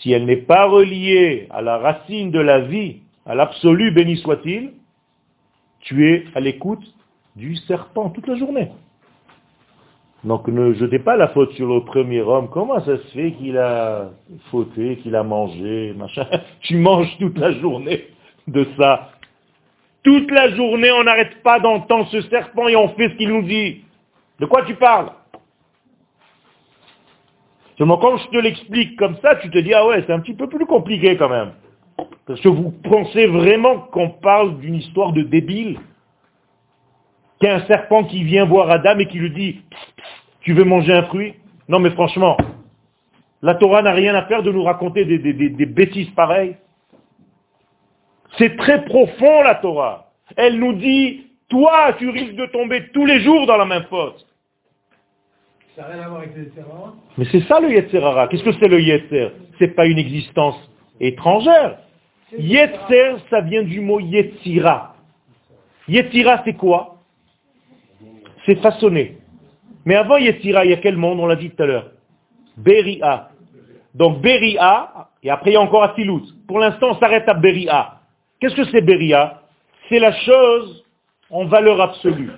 Si elle n'est pas reliée à la racine de la vie, à l'absolu, béni soit-il, tu es à l'écoute du serpent toute la journée. Donc ne jetez pas la faute sur le premier homme. Comment ça se fait qu'il a fauté, qu'il a mangé, machin Tu manges toute la journée de ça. Toute la journée, on n'arrête pas d'entendre ce serpent et on fait ce qu'il nous dit. De quoi tu parles? Seulement quand je te l'explique comme ça, tu te dis, ah ouais, c'est un petit peu plus compliqué quand même. Parce que vous pensez vraiment qu'on parle d'une histoire de débile? Qu'il y a un serpent qui vient voir Adam et qui lui dit, tu veux manger un fruit? Non mais franchement, la Torah n'a rien à faire de nous raconter des, bêtises pareilles. C'est très profond la Torah. Elle nous dit, toi, tu risques de tomber tous les jours dans la même faute. Ça n'a rien à voir avec les terrains. Mais c'est ça le Yetzerara. Qu'est-ce que c'est le Yetzer? C'est pas une existence étrangère. Yetzer, ça vient du mot Yetzira. Yetzira, c'est quoi? C'est façonner. Mais avant Yetzira, il y a quel monde? On l'a dit tout à l'heure. Beria. Donc Beria, et après il y a encore Asilut. Pour l'instant, on s'arrête à Beria. Qu'est-ce que c'est Beria? C'est la chose en valeur absolue.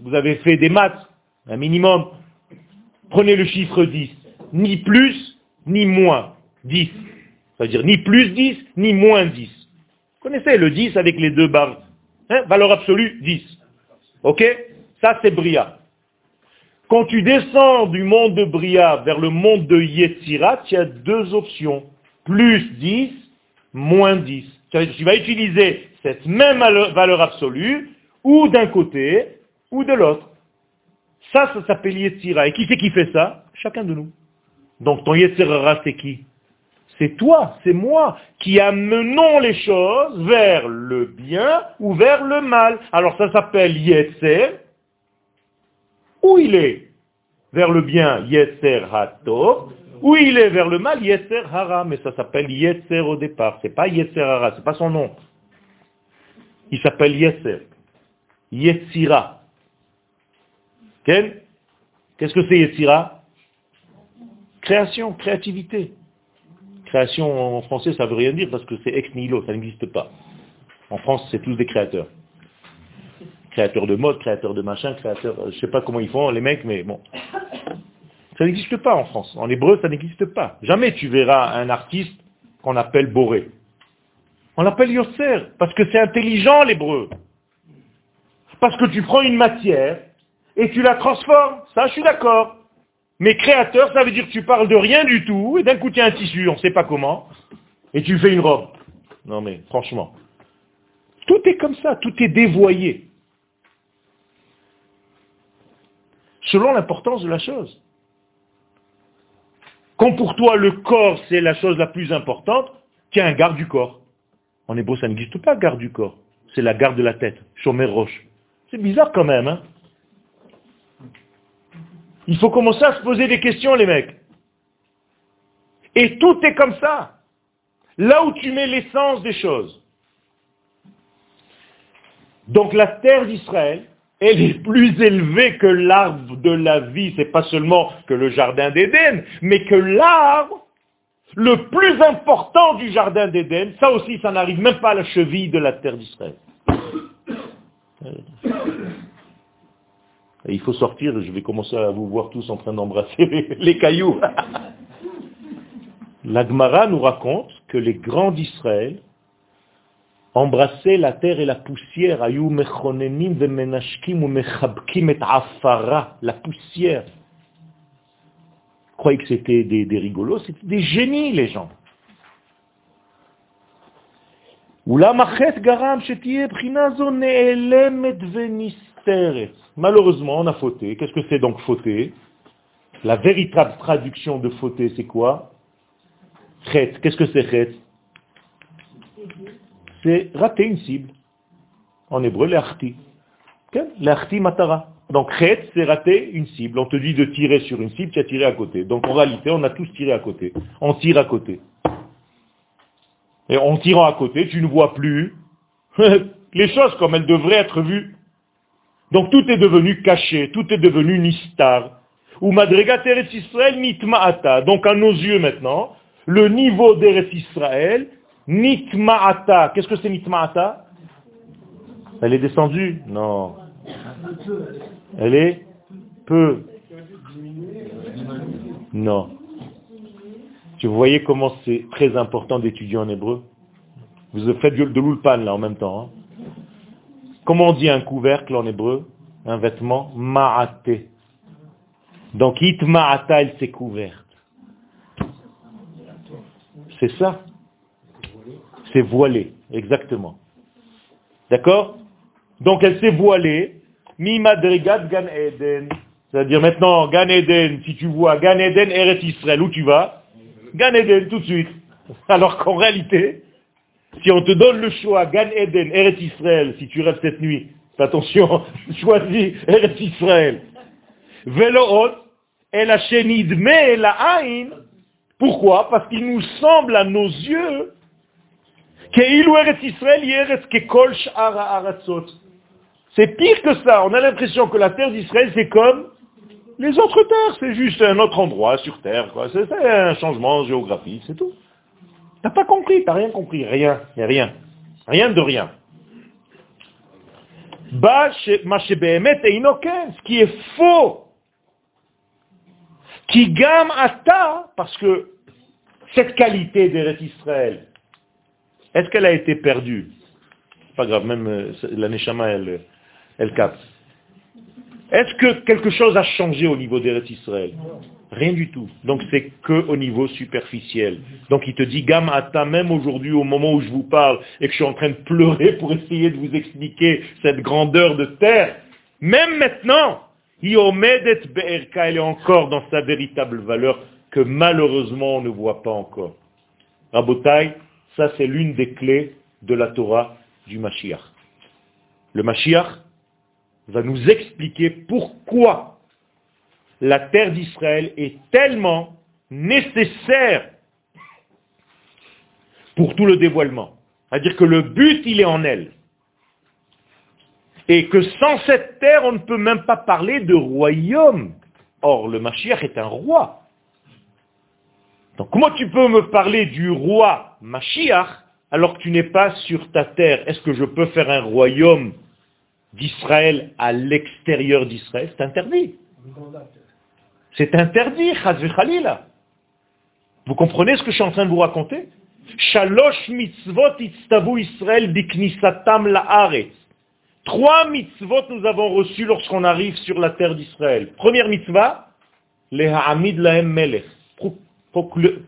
Vous avez fait des maths, un minimum. Prenez le chiffre 10. Ni plus, ni moins 10. Ça veut dire ni plus 10, ni moins 10. Vous connaissez le 10 avec les deux barres. Hein Valeur absolue, 10. Ok? Ça, c'est Bria. Quand tu descends du monde de Bria vers le monde de Yetzirat, il y a deux options. Plus 10, moins 10. Tu tu vas utiliser cette même valeur absolue, ou d'un côté, ou de l'autre. Ça, ça s'appelle Yetzira. Et qui c'est qui fait ça Chacun de nous. Donc ton Yetzirara, c'est qui C'est toi, c'est moi, qui amenons les choses vers le bien ou vers le mal. Alors ça s'appelle Yetzer. Où il est Vers le bien, Yetzer. Où il est vers le mal, Yetzer Hara. Mais ça s'appelle Yetzer au départ. C'est pas Yetzer Hara, c'est pas son nom. Il s'appelle Yetzer. Yetzira. Qu'est-ce que c'est Yetzira Création, créativité. Création en français, ça veut rien dire parce que c'est ex nihilo, ça n'existe pas. En France, c'est tous des créateurs. Créateur de mode, créateur de machin, créateur, euh, je sais pas comment ils font les mecs, mais bon. Ça n'existe pas en France. En hébreu, ça n'existe pas. Jamais tu verras un artiste qu'on appelle Boré. On l'appelle Yosser, parce que c'est intelligent l'hébreu. Parce que tu prends une matière et tu la transformes. Ça, je suis d'accord. Mais créateur, ça veut dire que tu parles de rien du tout, et d'un coup tu as un tissu, on ne sait pas comment, et tu fais une robe. Non mais, franchement. Tout est comme ça, tout est dévoyé. Selon l'importance de la chose. Quand pour toi le corps c'est la chose la plus importante, tiens garde du corps. En hébreu ça n'existe pas garde du corps. C'est la garde de la tête, chômer roche. C'est bizarre quand même, hein Il faut commencer à se poser des questions, les mecs. Et tout est comme ça. Là où tu mets l'essence des choses. Donc la terre d'Israël, elle est plus élevée que l'arbre de la vie. C'est pas seulement que le jardin d'Éden, mais que l'arbre le plus important du jardin d'Éden, ça aussi, ça n'arrive même pas à la cheville de la terre d'Israël. Il faut sortir, je vais commencer à vous voir tous en train d'embrasser les, cailloux. L'Agmara nous raconte que les grands d'Israël embrassaient la terre et la poussière, la poussière. Croyez que c'était des, des rigolos, c'était des génies les gens. Malheureusement, on a fauté. Qu'est-ce que c'est donc fauté? La véritable traduction de fauté, c'est quoi? Qu'est-ce que c'est chet? C'est rater une cible. En hébreu, l'arti. L'arti matara. Donc chet, c'est rater une cible. On te dit de tirer sur une cible, tu as tiré à côté. Donc en réalité, on a tous tiré à côté. On tire à côté. Et en tirant à côté, tu ne vois plus les choses comme elles devraient être vues. Donc tout est devenu caché, tout est devenu nistar. Ou Israël nitma'ata. Donc à nos yeux maintenant, le niveau d'Eretz Israël, nitma'ata. Qu'est-ce que c'est nitma'ata? Elle est descendue? Non. Elle est peu. Non. Tu voyez comment c'est très important d'étudier en hébreu? Vous faites de l'ulpan là en même temps. Hein Comment on dit un couvercle en hébreu Un vêtement Ma'ate. Donc it ma'ata, elle s'est couverte. C'est ça. C'est voilé, exactement. D'accord? Donc elle s'est voilée. Mi madrigat gan eden. C'est-à-dire maintenant, Gan Eden, si tu vois Gan Eden, Israël, où tu vas? Gan Eden, tout de suite. Alors qu'en réalité, si on te donne le choix, Gan Eden, Eretz Israël, si tu rêves cette nuit, attention, choisis Eretz Israël. Veloot, El mais la Aïn. Pourquoi? Parce qu'il nous semble à nos yeux c'est pire que ça. On a l'impression que la terre d'Israël, c'est comme les autres terres. C'est juste un autre endroit sur terre. C'est un changement géographique, c'est tout. T'as pas compris, t'as rien compris, rien, a rien. Rien de rien. Ce qui est faux, qui gamme ta, parce que cette qualité d'Eretz Israël, est-ce qu'elle a été perdue? Pas grave, même euh, la Neshama, elle, elle capte. Est-ce que quelque chose a changé au niveau d'Eretz Israël Rien du tout. Donc c'est que au niveau superficiel. Donc il te dit, Gamata, même aujourd'hui, au moment où je vous parle, et que je suis en train de pleurer pour essayer de vous expliquer cette grandeur de terre, même maintenant, Iomedet Be'erka, elle est encore dans sa véritable valeur que malheureusement on ne voit pas encore. Rabotai, ça c'est l'une des clés de la Torah du Mashiach. Le Mashiach va nous expliquer pourquoi la terre d'Israël est tellement nécessaire pour tout le dévoilement. C'est-à-dire que le but, il est en elle. Et que sans cette terre, on ne peut même pas parler de royaume. Or, le Mashiach est un roi. Donc comment tu peux me parler du roi Mashiach alors que tu n'es pas sur ta terre? Est-ce que je peux faire un royaume d'Israël à l'extérieur d'Israël, c'est interdit. C'est interdit, Khalila. Vous comprenez ce que je suis en train de vous raconter? Shalosh mitzvot itztavu Israël biknisatam la'aretz. Trois mitzvot nous avons reçus lorsqu'on arrive sur la terre d'Israël. Première mitzvah, les ha'amid lahem melech.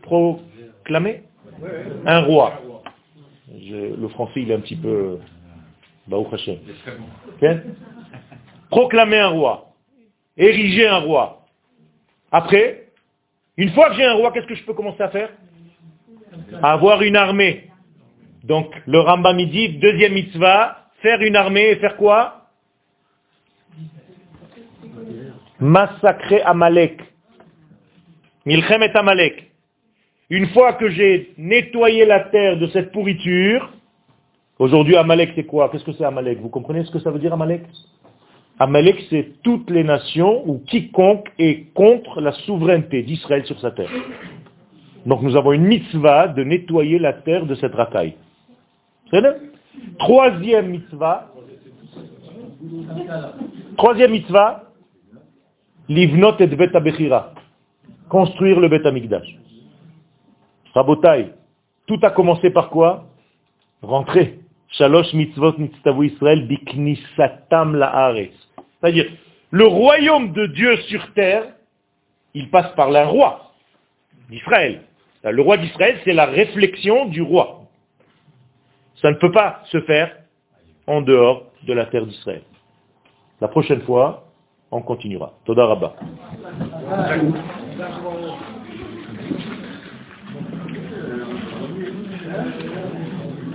Proclamer un roi. le français, il est un petit peu... Hashem. Proclamer un roi. Ériger un roi. Après, une fois que j'ai un roi, qu'est-ce que je peux commencer à faire? Avoir une armée. Donc, le Rambam dit, deuxième mitzvah, Faire une armée et faire quoi? Massacrer Amalek. Milchem et Amalek. Une fois que j'ai nettoyé la terre de cette pourriture, aujourd'hui Amalek c'est quoi? Qu'est-ce que c'est Amalek? Vous comprenez ce que ça veut dire Amalek? Amalek c'est toutes les nations ou quiconque est contre la souveraineté d'Israël sur sa terre. Donc nous avons une mitzvah de nettoyer la terre de cette racaille. Troisième mitzvah. Troisième mitzvah. Livnot et bet Construire le bet amigdash. Rabotai. Tout a commencé par quoi? Rentrer. Shalosh mitzvot mitzvavu Israël biknisatam la'aretz. C'est-à-dire, le royaume de Dieu sur terre, il passe par un roi d'Israël. Le roi d'Israël, c'est la réflexion du roi. Ça ne peut pas se faire en dehors de la terre d'Israël. La prochaine fois, on continuera. Toda Rabba.